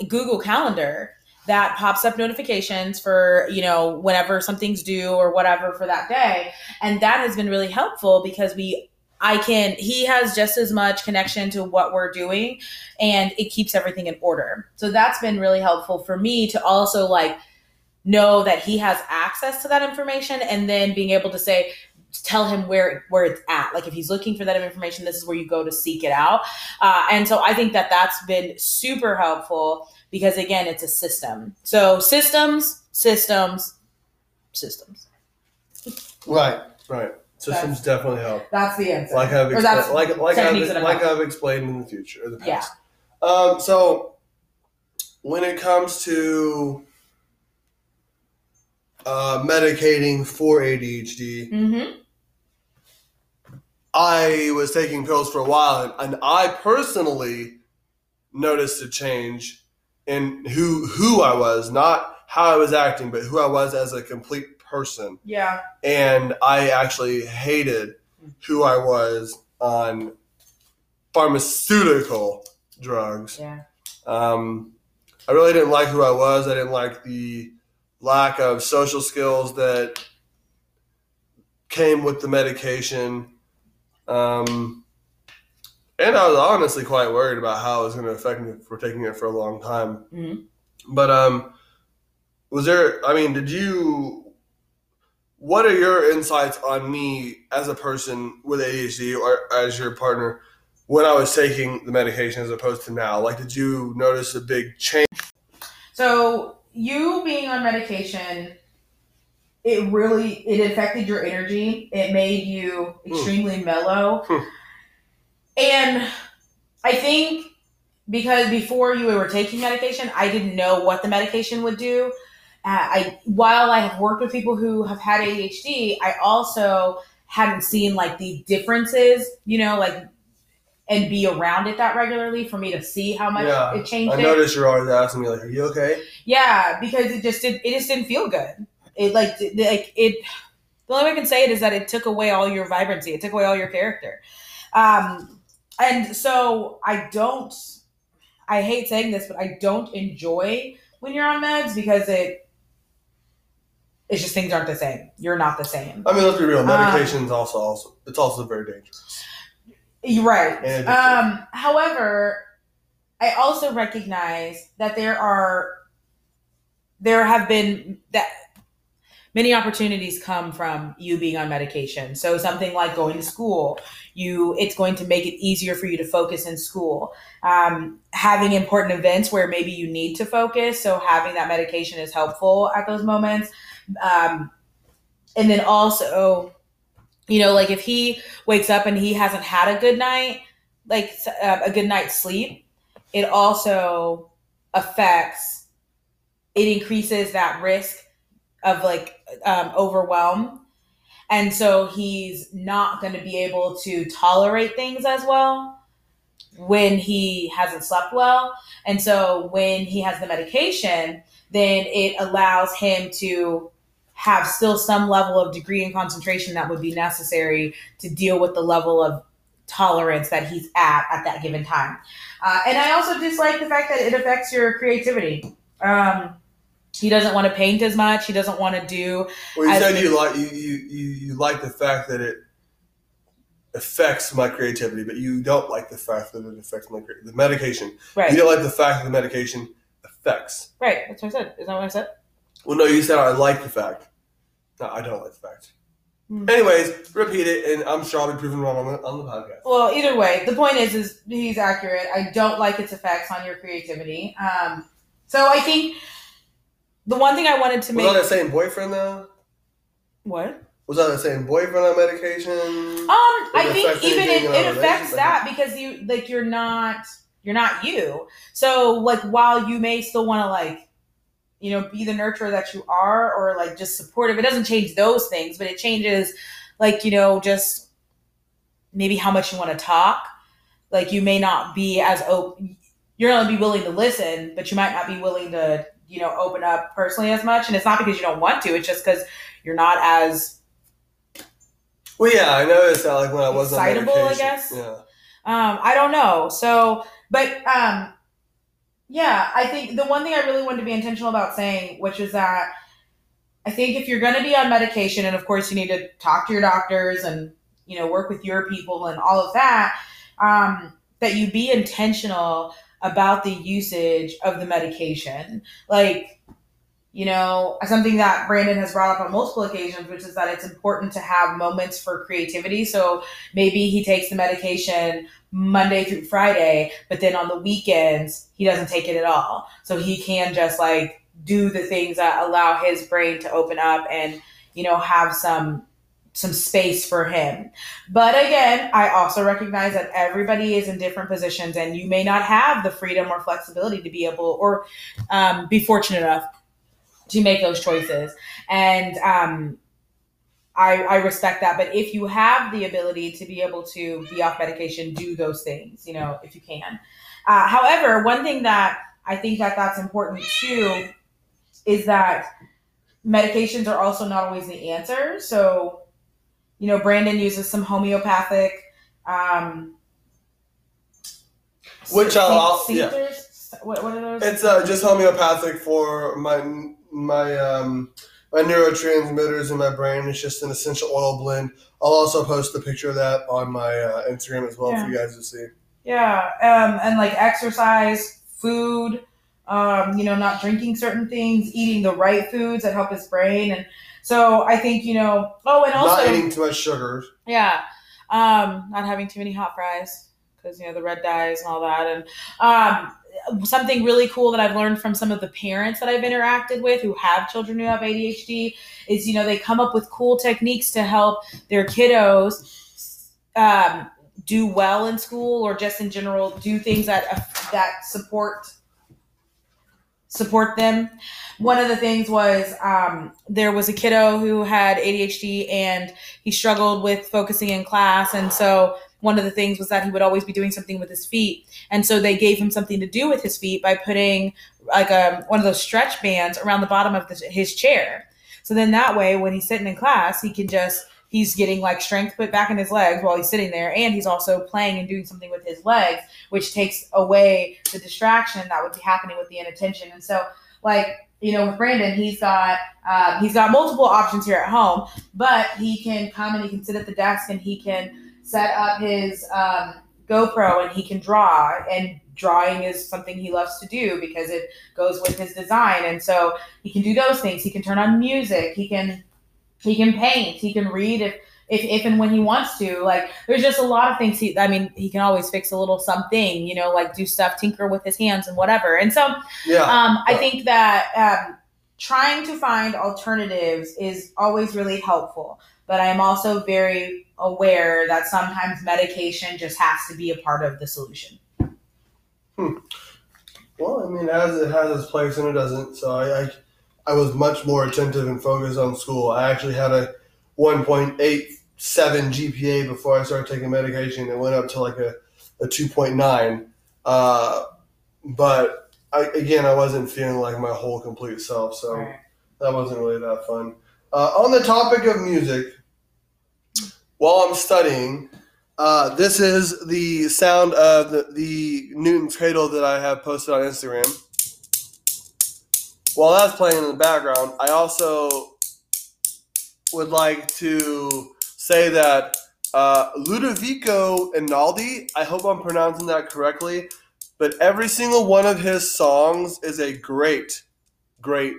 Google Calendar that pops up notifications for you know whenever something's due or whatever for that day. And that has been really helpful because we i can he has just as much connection to what we're doing and it keeps everything in order. So that's been really helpful for me to also like know that he has access to that information and then being able to say tell him where where it's at like if he's looking for that information this is where you go to seek it out uh, and so i think that that's been super helpful because again it's a system so systems systems systems Right, right. Systems definitely help. that's the answer Like I've that's expla- like like I've, techniques that have like. I've explained in the future or the Yeah. Um, so when it comes to uh, medicating for ADHD, mm-hmm. I was taking pills for a while, and, and I personally noticed a change in who who I was, not how I was acting, but who I was as a complete person. yeah And I actually hated who I was on pharmaceutical drugs. yeah Um, I really didn't like who I was. I didn't like the lack of social skills that came with the medication. Um, and I was honestly quite worried about how it was going to affect me for taking it for a long time. Mhm. But um, was there? I mean, did you? What are your insights on me as a person with ADHD or as your partner when I was taking the medication as opposed to now? Like, did you notice a big change? So you being on medication, it really it affected your energy. It made you extremely mellow. Hmm. And I think because before you were taking medication, I didn't know what the medication would do. Uh, I while I have worked with people who have had ADHD, I also hadn't seen like the differences, you know, like and be around it that regularly for me to see how much Yeah, it changed I it. noticed you're always asking me like, "Are you okay?" Yeah, because it just did. It just didn't feel good. It like like it. The only way I can say it is that it took away all your vibrancy. It took away all your character. Um, and so I don't. I hate saying this, but I don't enjoy when you're on meds because it. It's just things aren't the same. You're not the same. I mean, let's be real. Um, Medication's also also it's also very dangerous. You're right. Um, however, I also recognize that there are there have been that many opportunities come from you being on medication. So something like going to school, you it's going to make it easier for you to focus in school. Um, having important events where maybe you need to focus, so having that medication is helpful at those moments. Um, and then also, you know, like if he wakes up and he hasn't had a good night, like uh, a good night's sleep, it also affects, it increases that risk of like um, overwhelm. And so he's not going to be able to tolerate things as well when he hasn't slept well. And so when he has the medication, then it allows him to have still some level of degree and concentration that would be necessary to deal with the level of tolerance that he's at at that given time. Uh, and I also dislike the fact that it affects your creativity. Um, he doesn't want to paint as much. He doesn't want to do. Well, you said you like you, you you like the fact that it affects my creativity, but you don't like the fact that it affects my cre- the medication. Right. You don't like the fact that the medication affects. Right. That's what I said. Is that what I said? Well, no, you said I like the fact. No, I don't like the fact. Hmm. Anyways, repeat it, and I'm sure I'll be proven wrong on the, on the podcast. Well, either way, the point is, is he's accurate. I don't like its effects on your creativity. Um, so I think the one thing I wanted to make Was make that the same boyfriend though? what Was that the same boyfriend on medication? Um, I think even it, it affects that because you like you're not you're not you. So like while you may still want to like you know be the nurturer that you are or like just supportive, it doesn't change those things, but it changes like you know just maybe how much you want to talk. Like you may not be as open. You're gonna be willing to listen, but you might not be willing to you know open up personally as much. And it's not because you don't want to; it's just because you're not as Well, yeah, I noticed that like when I was on Excitable, I guess? Yeah. Um, I don't know. So, but um, yeah, I think the one thing I really wanted to be intentional about saying, which is that I think if you're going to be on medication, and of course you need to talk to your doctors and you know work with your people and all of that, um, that you be intentional about the usage of the medication, like. You know, something that Brandon has brought up on multiple occasions, which is that it's important to have moments for creativity. So maybe he takes the medication Monday through Friday, but then on the weekends he doesn't take it at all. So he can just like do the things that allow his brain to open up and you know have some some space for him. But again, I also recognize that everybody is in different positions and you may not have the freedom or flexibility to be able or um, be fortunate enough to make those choices. And um, I, I respect that. But if you have the ability to be able to be off medication, do those things, you know, if you can. Uh, however, one thing that I think that that's important too is that medications are also not always the answer. So, you know, Brandon uses some homeopathic, um, Which I'll- I'll- yeah. What, what are those? It's uh, just homeopathic for my my um, my neurotransmitters in my brain. It's just an essential oil blend. I'll also post the picture of that on my uh, Instagram as well Yeah. for you guys to see. Yeah, um, and like exercise, food, um, you know, not drinking certain things, eating the right foods that help his brain, and so I think you know. Oh, and also, Not eating too much sugar. yeah, um, not having too many hot fries because you know the red dyes and all that, and um, something really cool that I've learned from some of the parents that I've interacted with who have children who have ADHD is you know they come up with cool techniques to help their kiddos um, do well in school or just in general do things that that support support them. One of the things was um, there was a kiddo who had ADHD and he struggled with focusing in class, and so one of the things was that he would always be doing something with his feet, and so they gave him something to do with his feet by putting like a one of those stretch bands around the bottom of the, his chair. So then that way, when he's sitting in class, he can just he's getting like strength put back in his legs while he's sitting there, and he's also playing and doing something with his legs, which takes away the distraction that would be happening with the inattention. And so, like you know, with Brandon, he's got um, he's got multiple options here at home, but he can come and he can sit at the desk and he can set up his um, GoPro and he can draw and drawing is something he loves to do because it goes with his design. And so he can do those things. He can turn on music. He can he can paint. He can read if if, if and when he wants to. Like there's just a lot of things he i mean he can always fix a little something you know like do stuff tinker with his hands and whatever. And so Yeah. um, I think that um, trying to find alternatives is always really helpful, but I am also very aware that sometimes medication just has to be a part of the solution. Well, I mean, as it has its place and it doesn't. So I, I, I was much more attentive and focused on school. I actually had a 1.87 GPA before I started taking medication. It went up to like a, a 2.9. Uh, but I, again, I wasn't feeling like my whole complete self. So that wasn't really that fun. Uh, on the topic of music, while I'm studying, uh, this is the sound of the, the Cradle that I have posted on Instagram. While that's playing in the background, I also would like to say that uh, Ludovico Einaudi, I hope I'm pronouncing that correctly, but every single one of his songs is a great, great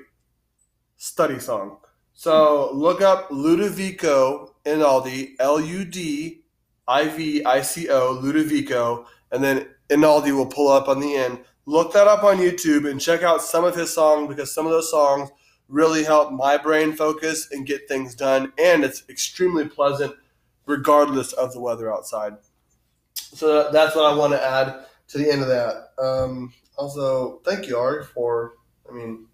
study song. So look up Ludovico Einaudi, L U D I V I C O, Ludovico, and then Inaldi will pull up on the end. Look that up on YouTube and check out some of his songs because some of those songs really help my brain focus and get things done. And it's extremely pleasant regardless of the weather outside. So that's what I want to add to the end of that. Um, also, thank you, Ari, for, I mean,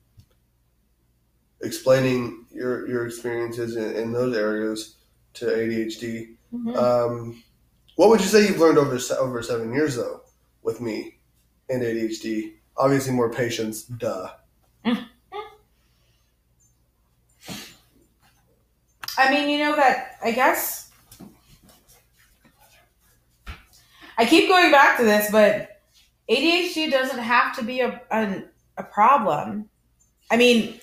explaining your, your experiences in, in those areas to ADHD. Mhm. Um, what would you say you've learned over over seven years though with me and ADHD? Obviously, more patience. Duh. I mean, you know that I guess I keep going back to this, but ADHD doesn't have to be a a, a problem. I mean,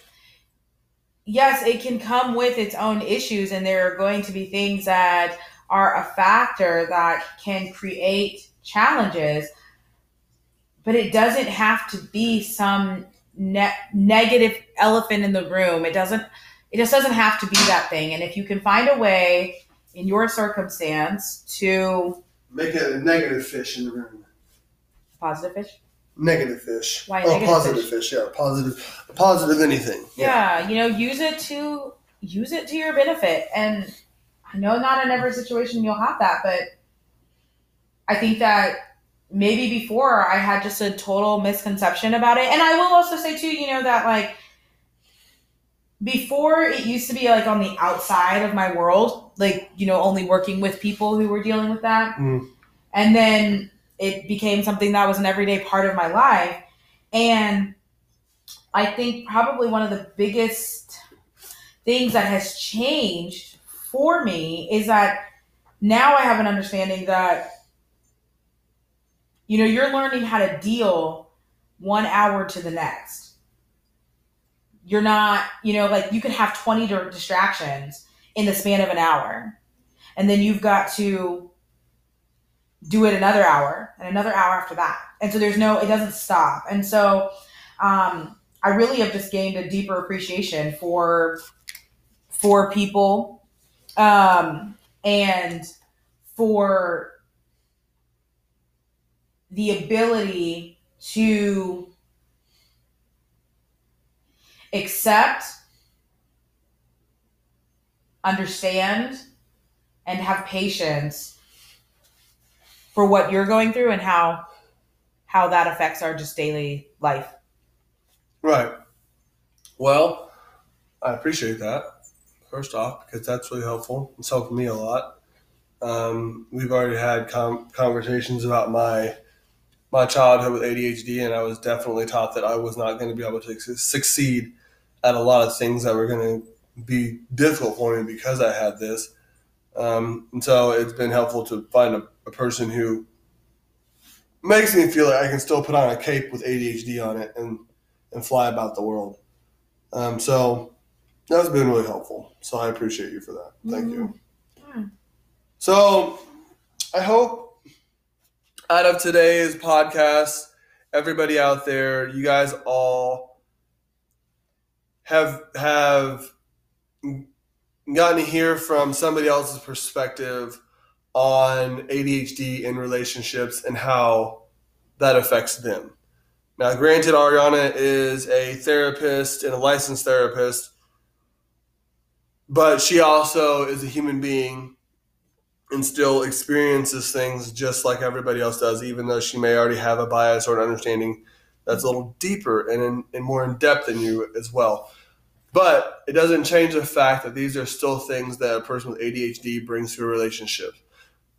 yes, it can come with its own issues, and there are going to be things that are a factor that can create challenges, but it doesn't have to be some ne- negative elephant in the room. It doesn't it just doesn't have to be that thing. And if you can find a way in your circumstance to Make it a negative fish in the room. positive fish, Negative fish. Why oh, positive fish? Yeah, positive. Positive anything. yeah. you know, use it to use it to your benefit. And I know not in every situation you'll have that, but I think that maybe before I had just a total misconception about it. And I will also say too, you know, that like before it used to be like on the outside of my world, like, you know, only working with people who were dealing with that. Mm. And then it became something that was an everyday part of my life. And I think probably one of the biggest things that has changed for me is that now I have an understanding that, you know, you're learning how to deal one hour to the next. you're not, you know, like you could have 20 distractions in the span of an hour. And then you've got to do it another hour and another hour after that. And so there's no, it doesn't stop. And so um, I really have just gained a deeper appreciation for for people um, and for the ability to accept, understand, and have patience for what you're going through and how how that affects our just daily life. Right. Well, I appreciate that. First off, because that's really helpful. It's helped me a lot. Um, we've already had com- conversations about my my childhood with ADHD, and I was definitely taught that I was not going to be able to succeed at a lot of things that were going to be difficult for me because I had this. Um, and so it's been helpful to find a, a, person who makes me feel like I can still put on a cape with ADHD on it and, and fly about the world. Um, so that's been really helpful. So I appreciate you for that. Thank mm-hmm. you. Yeah. So I hope out of today's podcast, everybody out there, you guys all have have gotten to hear from somebody else's perspective on ADHD in relationships and how that affects them. Now, granted, Ariana is a therapist and a licensed therapist, but she also is a human being and still experiences things just like everybody else does, even though she may already have a bias or an understanding that's a little deeper and, in, and more in depth than you as well. But it doesn't change the fact that these are still things that a person with ADHD brings to a relationship.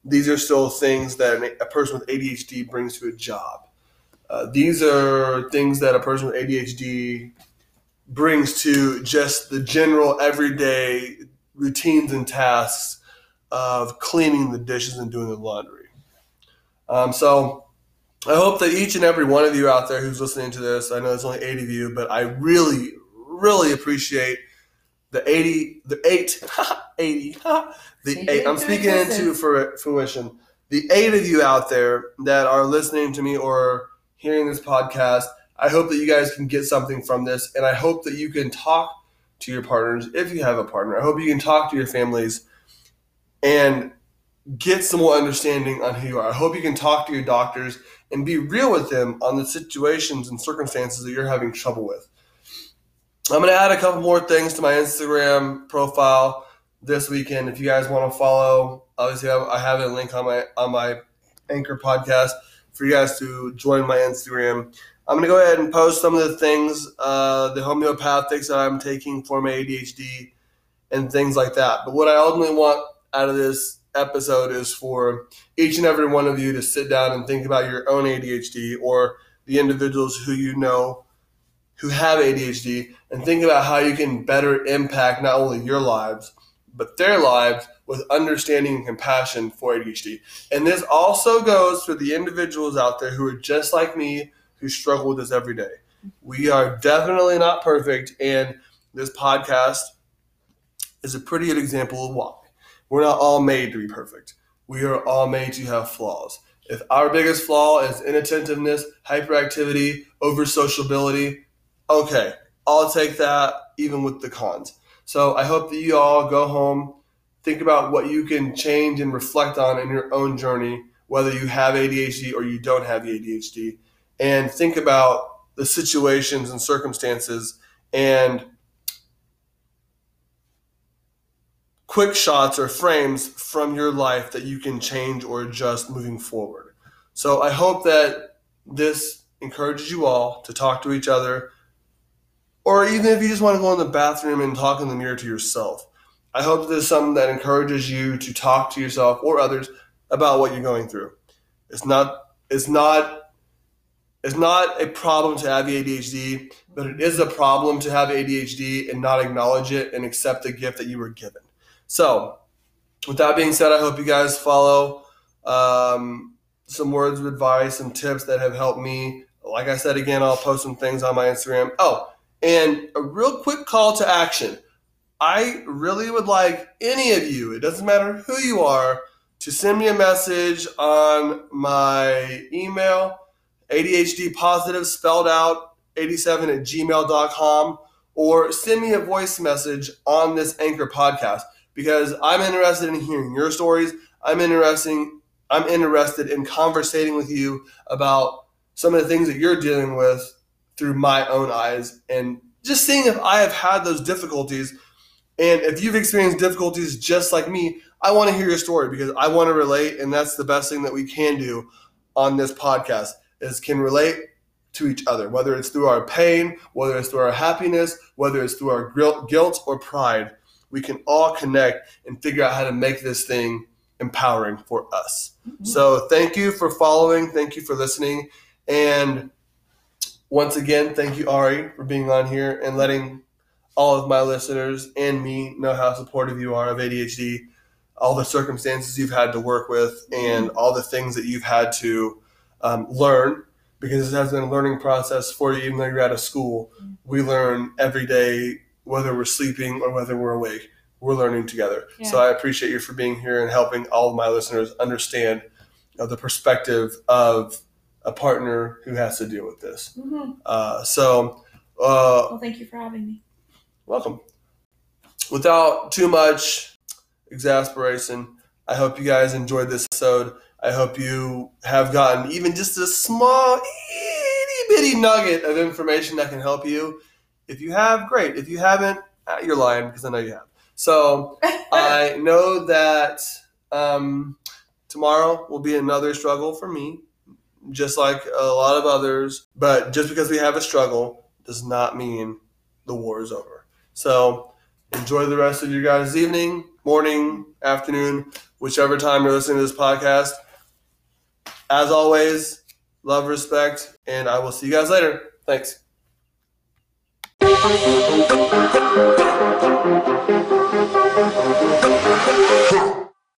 These are still things that a person with ADHD brings to a job. Uh, these are things that a person with ADHD brings to just the general everyday routines and tasks of cleaning the dishes and doing the laundry. Um, so I hope that each and every one of you out there who's listening to this, I know there's only eight of you, but I really, really appreciate the 80, the eight, 80, the eight. I'm speaking into for fruition. The eight of you out there that are listening to me or hearing this podcast, I hope that you guys can get something from this. And I hope that you can talk to your partners if you have a partner. I hope you can talk to your families and get some more understanding on who you are. I hope you can talk to your doctors and be real with them on the situations and circumstances that you're having trouble with. I'm going to add a couple more things to my Instagram profile this weekend. If you guys want to follow, obviously I have a link on my on my Anchor podcast for you guys to join my Instagram. I'm going to go ahead and post some of the things, uh, the homeopathics that I'm taking for my ADHD and things like that. But what I ultimately want out of this episode is for each and every one of you to sit down and think about your own ADHD or the individuals who you know who have ADHD and think about how you can better impact not only your lives, but their lives with understanding and compassion for ADHD. And this also goes for the individuals out there who are just like me, who struggle with this every day. We are definitely not perfect, and this podcast is a pretty good example of why. We're not all made to be perfect. We are all made to have flaws. If our biggest flaw is inattentiveness, hyperactivity, over sociability, okay, I'll take that even with the cons. So I hope that you all go home, think about what you can change and reflect on in your own journey, whether you have ADHD or you don't have ADHD, and think about the situations and circumstances and quick shots or frames from your life that you can change or adjust moving forward. So I hope that this encourages you all to talk to each other, or even if you just want to go in the bathroom and talk in the mirror to yourself. I hope this is something that encourages you to talk to yourself or others about what you're going through. It's not it's not it's not a problem to have ADHD, but it is a problem to have ADHD and not acknowledge it and accept the gift that you were given. So, with that being said, I hope you guys follow um, some words of advice and tips that have helped me. Like I said again, I'll post some things on my Instagram. Oh, And a real quick call to action. I really would like any of you, it doesn't matter who you are, to send me a message on my email, ADHD positive spelled out 87 at gmail.com, or send me a voice message on this Anchor podcast because I'm interested in hearing your stories. I'm interesting. I'm interested in conversating with you about some of the things that you're dealing with through my own eyes and just seeing if I have had those difficulties. And if you've experienced difficulties just like me, I want to hear your story because I want to relate. And that's the best thing that we can do on this podcast is can relate to each other, whether it's through our pain, whether it's through our happiness, whether it's through our guilt or pride. We can all connect and figure out how to make this thing empowering for us. Mm-hmm. So thank you for following. Thank you for listening. And once again, thank you, Ari, for being on here and letting all of my listeners and me know how supportive you are of ADHD, all the circumstances you've had to work with, and all the things that you've had to um, learn because this has been a learning process for you, even though you're out of school. We learn every day, whether we're sleeping or whether we're awake. We're learning together. Yeah. So I appreciate you for being here and helping all of my listeners understand you know, the perspective of a partner who has to deal with this. Mm-hmm. Uh, so, uh, well, thank you for having me. Welcome. Without too much exasperation, I hope you guys enjoyed this episode. I hope you have gotten even just a small, itty bitty nugget of information that can help you. If you have, great. If you haven't, uh, you're lying because I know you have. So I know that um, tomorrow will be another struggle for me just like a lot of others. But just because we have a struggle does not mean the war is over. So enjoy the rest of your guys' evening, morning, afternoon, whichever time you're listening to this podcast. As always, love, respect, and I will see you guys later. Thanks.